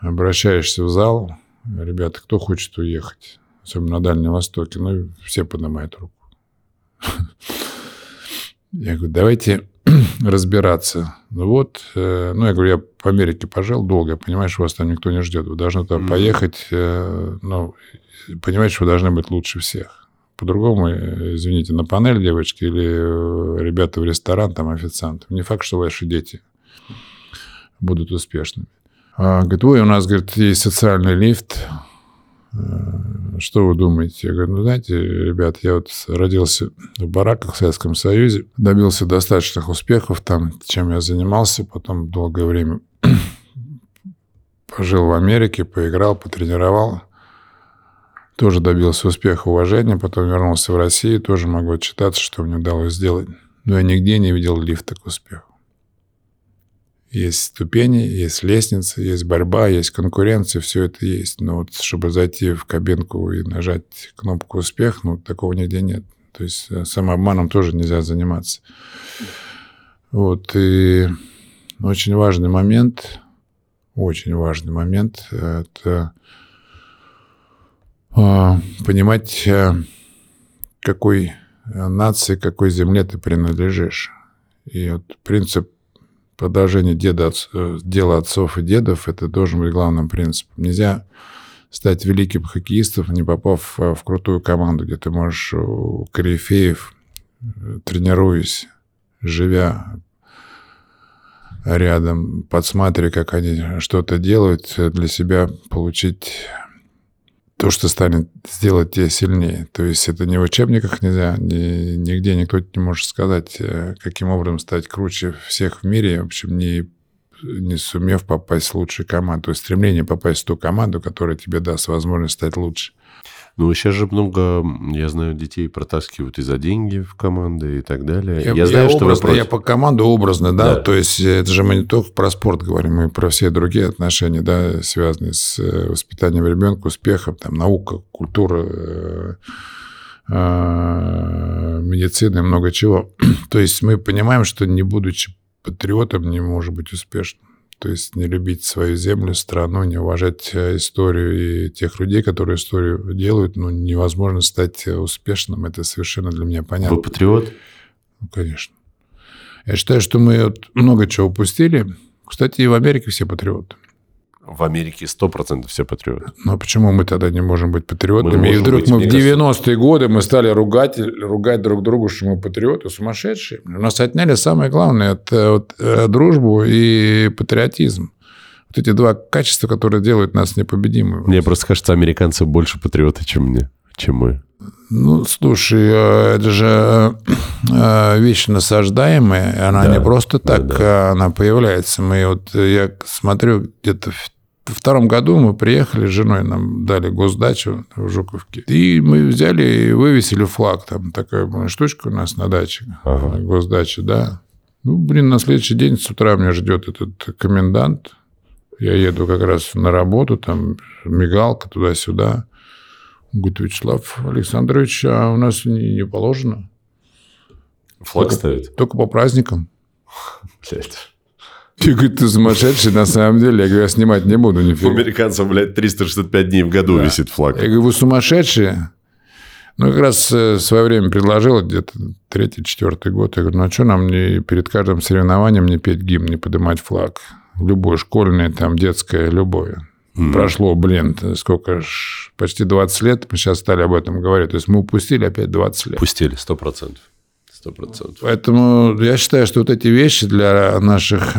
обращаешься в зал, ребята, кто хочет уехать, особенно на Дальнем Востоке, ну, все поднимают руку. Я говорю, давайте разбираться. Ну вот, э, ну я говорю, я по Америке пожил долго, что вас там никто не ждет. Вы должны туда mm-hmm. поехать, э, ну, понимаете, что вы должны быть лучше всех. По-другому, э, извините, на панель девочки или ребята в ресторан, там официант. Не факт, что ваши дети будут успешными. А, говорит, ой, у нас, говорит, есть социальный лифт, Э, что вы думаете? Я говорю, ну, знаете, ребят, я вот родился в бараках в Советском Союзе, добился достаточных успехов там, чем я занимался, потом долгое время пожил в Америке, поиграл, потренировал, тоже добился успеха, уважения, потом вернулся в Россию, тоже могу отчитаться, что мне удалось сделать. Но я нигде не видел лифта к успеху. Есть ступени, есть лестницы, есть борьба, есть конкуренция, все это есть. Но вот чтобы зайти в кабинку и нажать кнопку «Успех», ну, такого нигде нет. То есть э, самообманом тоже нельзя заниматься. Вот, и очень важный момент, очень важный момент – это а, понимать, э, какой нации, какой земле ты принадлежишь. И вот принцип продолжение деда, э, дела отцов и дедов, это должен быть главным принципом. Нельзя стать великим хоккеистом, не попав в крутую команду, где ты можешь у корифеев, э, тренируясь, живя рядом, подсматривая, как они что-то делают, для себя получить то, что станет сделать тебя сильнее. То есть это не в учебниках нельзя, ни, нигде никто не может сказать, э, каким образом стать круче всех в мире, в общем, не, не сумев попасть в лучшую команду. То есть стремление попасть в ту команду, которая тебе даст возможность стать лучше. Ну, сейчас же много, я знаю, детей протаскивают и за деньги в команды и так далее. Я, я, знаю, я что образно, я по команду образно, да? Да. То есть это же мы не только про спорт говорим, мы про все другие отношения, да, связанные с э, воспитанием ребенка, успехом, там, наука, культура, э, э, медицина и много чего. То есть мы понимаем, что не будучи патриотом, не может быть успешным. То есть не любить свою землю, страну, не уважать э, историю и тех людей, которые историю делают, ну, невозможно стать успешным. Это совершенно для меня понятно. Вы патриот? Ну, конечно. Я считаю, что мы много чего упустили. Кстати, и в Америке все патриоты. В Америке 100% все патриоты. Но почему мы тогда не можем быть патриотами? Мы и вдруг мы в мне кажется. 90-е годы мы стали ругать, ругать друг другу, что мы патриоты, сумасшедшие. У нас отняли самое главное – это вот, э, дружбу и патриотизм. Вот эти два качества, которые делают нас непобедимыми. Мне просто кажется, американцы больше патриоты, чем мне, чем мы. Ну, слушай, э, это же э, вещь насаждаемая, она Да, не просто да, так, э, она появляется. Мы вот, я смотрю, где-то в втором году мы приехали с женой, нам дали госдачу в Жуковке. И мы взяли и вывесили флаг. Там такая была штучка у нас на даче, Ага. госдача, да. Ну, блин, на следующий день с утра меня ждет этот комендант. Я еду как раз на работу, там мигалка туда-сюда. Он говорит, Вячеслав Александрович, а у нас не, не положено. Флаг Только- ставит? Только по праздникам. Блядь. Я говорю, ты сумасшедший на самом деле. Я говорю, я снимать не буду У нифига. американцев, блядь, 365 дней в году Да. висит флаг. Я говорю, вы сумасшедшие? Ну, как раз э, в свое время предложила, где-то третий, четвертый год. Я говорю, ну, а что нам не перед каждым соревнованием не петь гимн, не поднимать флаг? Любой школьный, там, детское, любое. Мгм. Прошло, блин, сколько ж, почти 20 лет, мы сейчас стали об этом говорить. То есть мы упустили опять 20 лет. Пустили, сто процентов. Сто процентов. Поэтому я считаю, что вот эти вещи для наших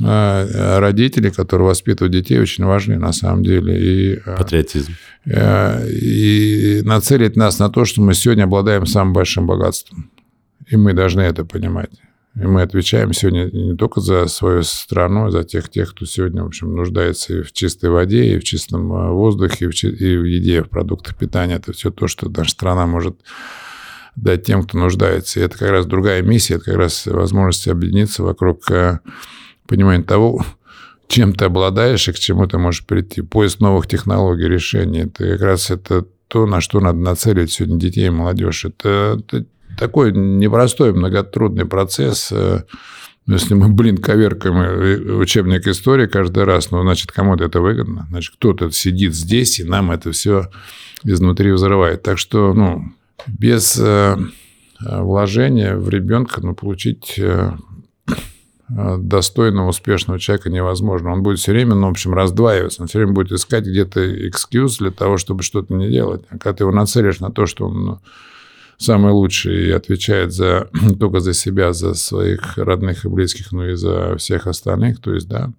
э, родителей, которые воспитывают детей, очень важны на самом деле. И, э, Патриотизм. э, и нацелить нас на то, что мы сегодня обладаем самым большим богатством. И мы должны это понимать. И мы отвечаем сегодня не только за свою страну, а за тех, тех, кто сегодня, в общем, нуждается и в чистой воде, и в чистом э, воздухе, и в, и в еде, и в продуктах питания. Это все то, что наша страна может дать тем, кто нуждается. И это как раз другая миссия, это как раз возможность объединиться вокруг э, понимания того, чем ты обладаешь и к чему ты можешь прийти. Поиск новых технологий, решений. Это как раз это то, на что надо нацелить сегодня детей и молодежь. Это, это такой непростой, многотрудный процесс. Э, ну, Если мы, блин, коверкаем э, учебник истории каждый раз, ну, значит, кому-то это выгодно. Значит, кто-то сидит здесь, и нам это все изнутри взрывает. Так что, ну, без э, э, вложения в ребенка, ну, получить э, достойного, успешного человека невозможно. Он будет все время, ну, в общем, раздваиваться. Он все время будет искать где-то экскьюз для того, чтобы что-то не делать. А когда ты его нацелишь на то, что он ну, самый лучший и отвечает за, только за себя, за своих родных и близких, ну и за всех остальных, то есть, да,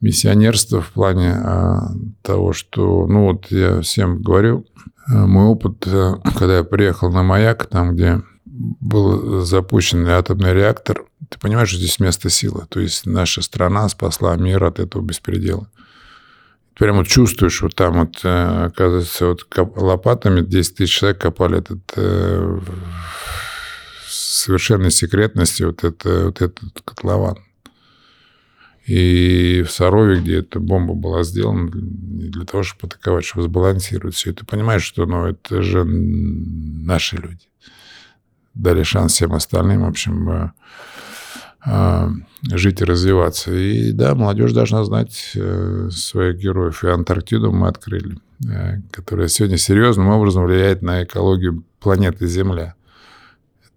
миссионерство в плане а, того, что, ну вот я всем говорю, мой опыт, а, когда я приехал на Маяк, там, где был запущен атомный реактор, ты понимаешь, что здесь место силы. То есть наша страна спасла мир от этого беспредела. Ты прямо вот чувствуешь, вот там вот, э, оказывается, вот лопатами 10 тысяч человек копали этот э, с совершенной секретностью вот, это, вот этот котлован. И в Сарове, где эта бомба была сделана для того, чтобы атаковать, чтобы сбалансировать все. И ты понимаешь, что ну, это же наши люди. Дали шанс всем остальным, в общем, э, э, жить и развиваться. И да, молодежь должна знать э, своих героев. И Антарктиду мы открыли, которая сегодня серьезным образом влияет на экологию планеты Земля.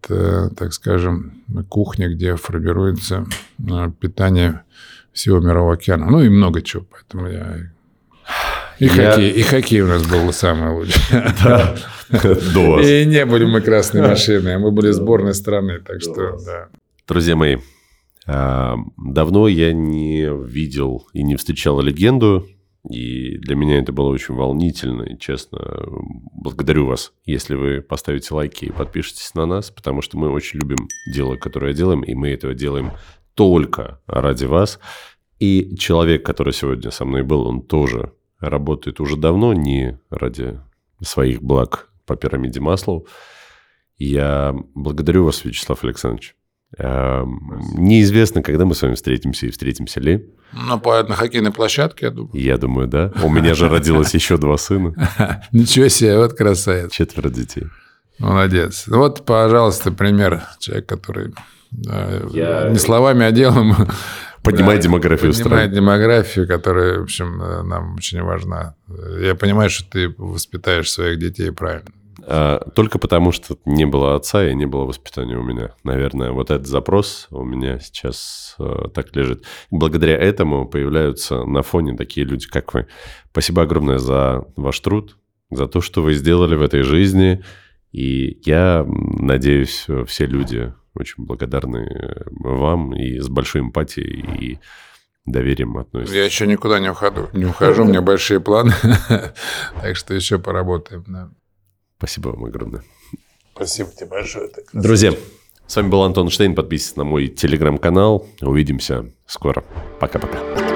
Это, так скажем, кухня, где формируется питание всего Мирового океана. Ну и много чего. Поэтому я... И, Я- хоккей, и хоккей у нас был самый лучший. До вас. И не были мы красной машиной, а мы были сборной страны. Так что, да. Друзья мои, а, давно я не видел и не встречал легенду, и для меня это было очень волнительно, и честно, благодарю вас, если вы поставите лайки и подпишетесь на нас, потому что мы очень любим дело, которое делаем, и мы этого делаем только ради вас. И человек, который сегодня со мной был, он тоже работает уже давно не ради своих благ по пирамиде Маслоу. Я благодарю вас, Вячеслав Александрович. Эм, неизвестно, когда мы с вами встретимся и встретимся ли. Ну, по, на хоккейной площадке, я думаю. Я думаю, да. У меня же родилось еще два сына. Ничего себе, вот красавец. Четверо детей. Молодец. Вот, пожалуйста, пример человека, который я... не словами, а делом Поднимает демографию страны. Поднимает демографию, которая, в общем, э, нам очень важна. Я понимаю, что ты воспитаешь своих детей правильно. А, только потому, что не было отца и не было воспитания у меня. Наверное, вот этот запрос у меня сейчас э, так лежит. Благодаря этому появляются на фоне такие люди, как вы. Спасибо огромное за ваш труд, за то, что вы сделали в этой жизни. И я надеюсь, все люди очень благодарны вам и с большой эмпатией и доверием относятся. Я еще никуда не ухожу. Не ухожу, у меня большие планы. Так что еще поработаем. Спасибо вам огромное. Спасибо тебе большое. Друзья, с вами был Антон Штейн. Подписывайтесь на мой телеграм-канал. Увидимся скоро. Пока-пока.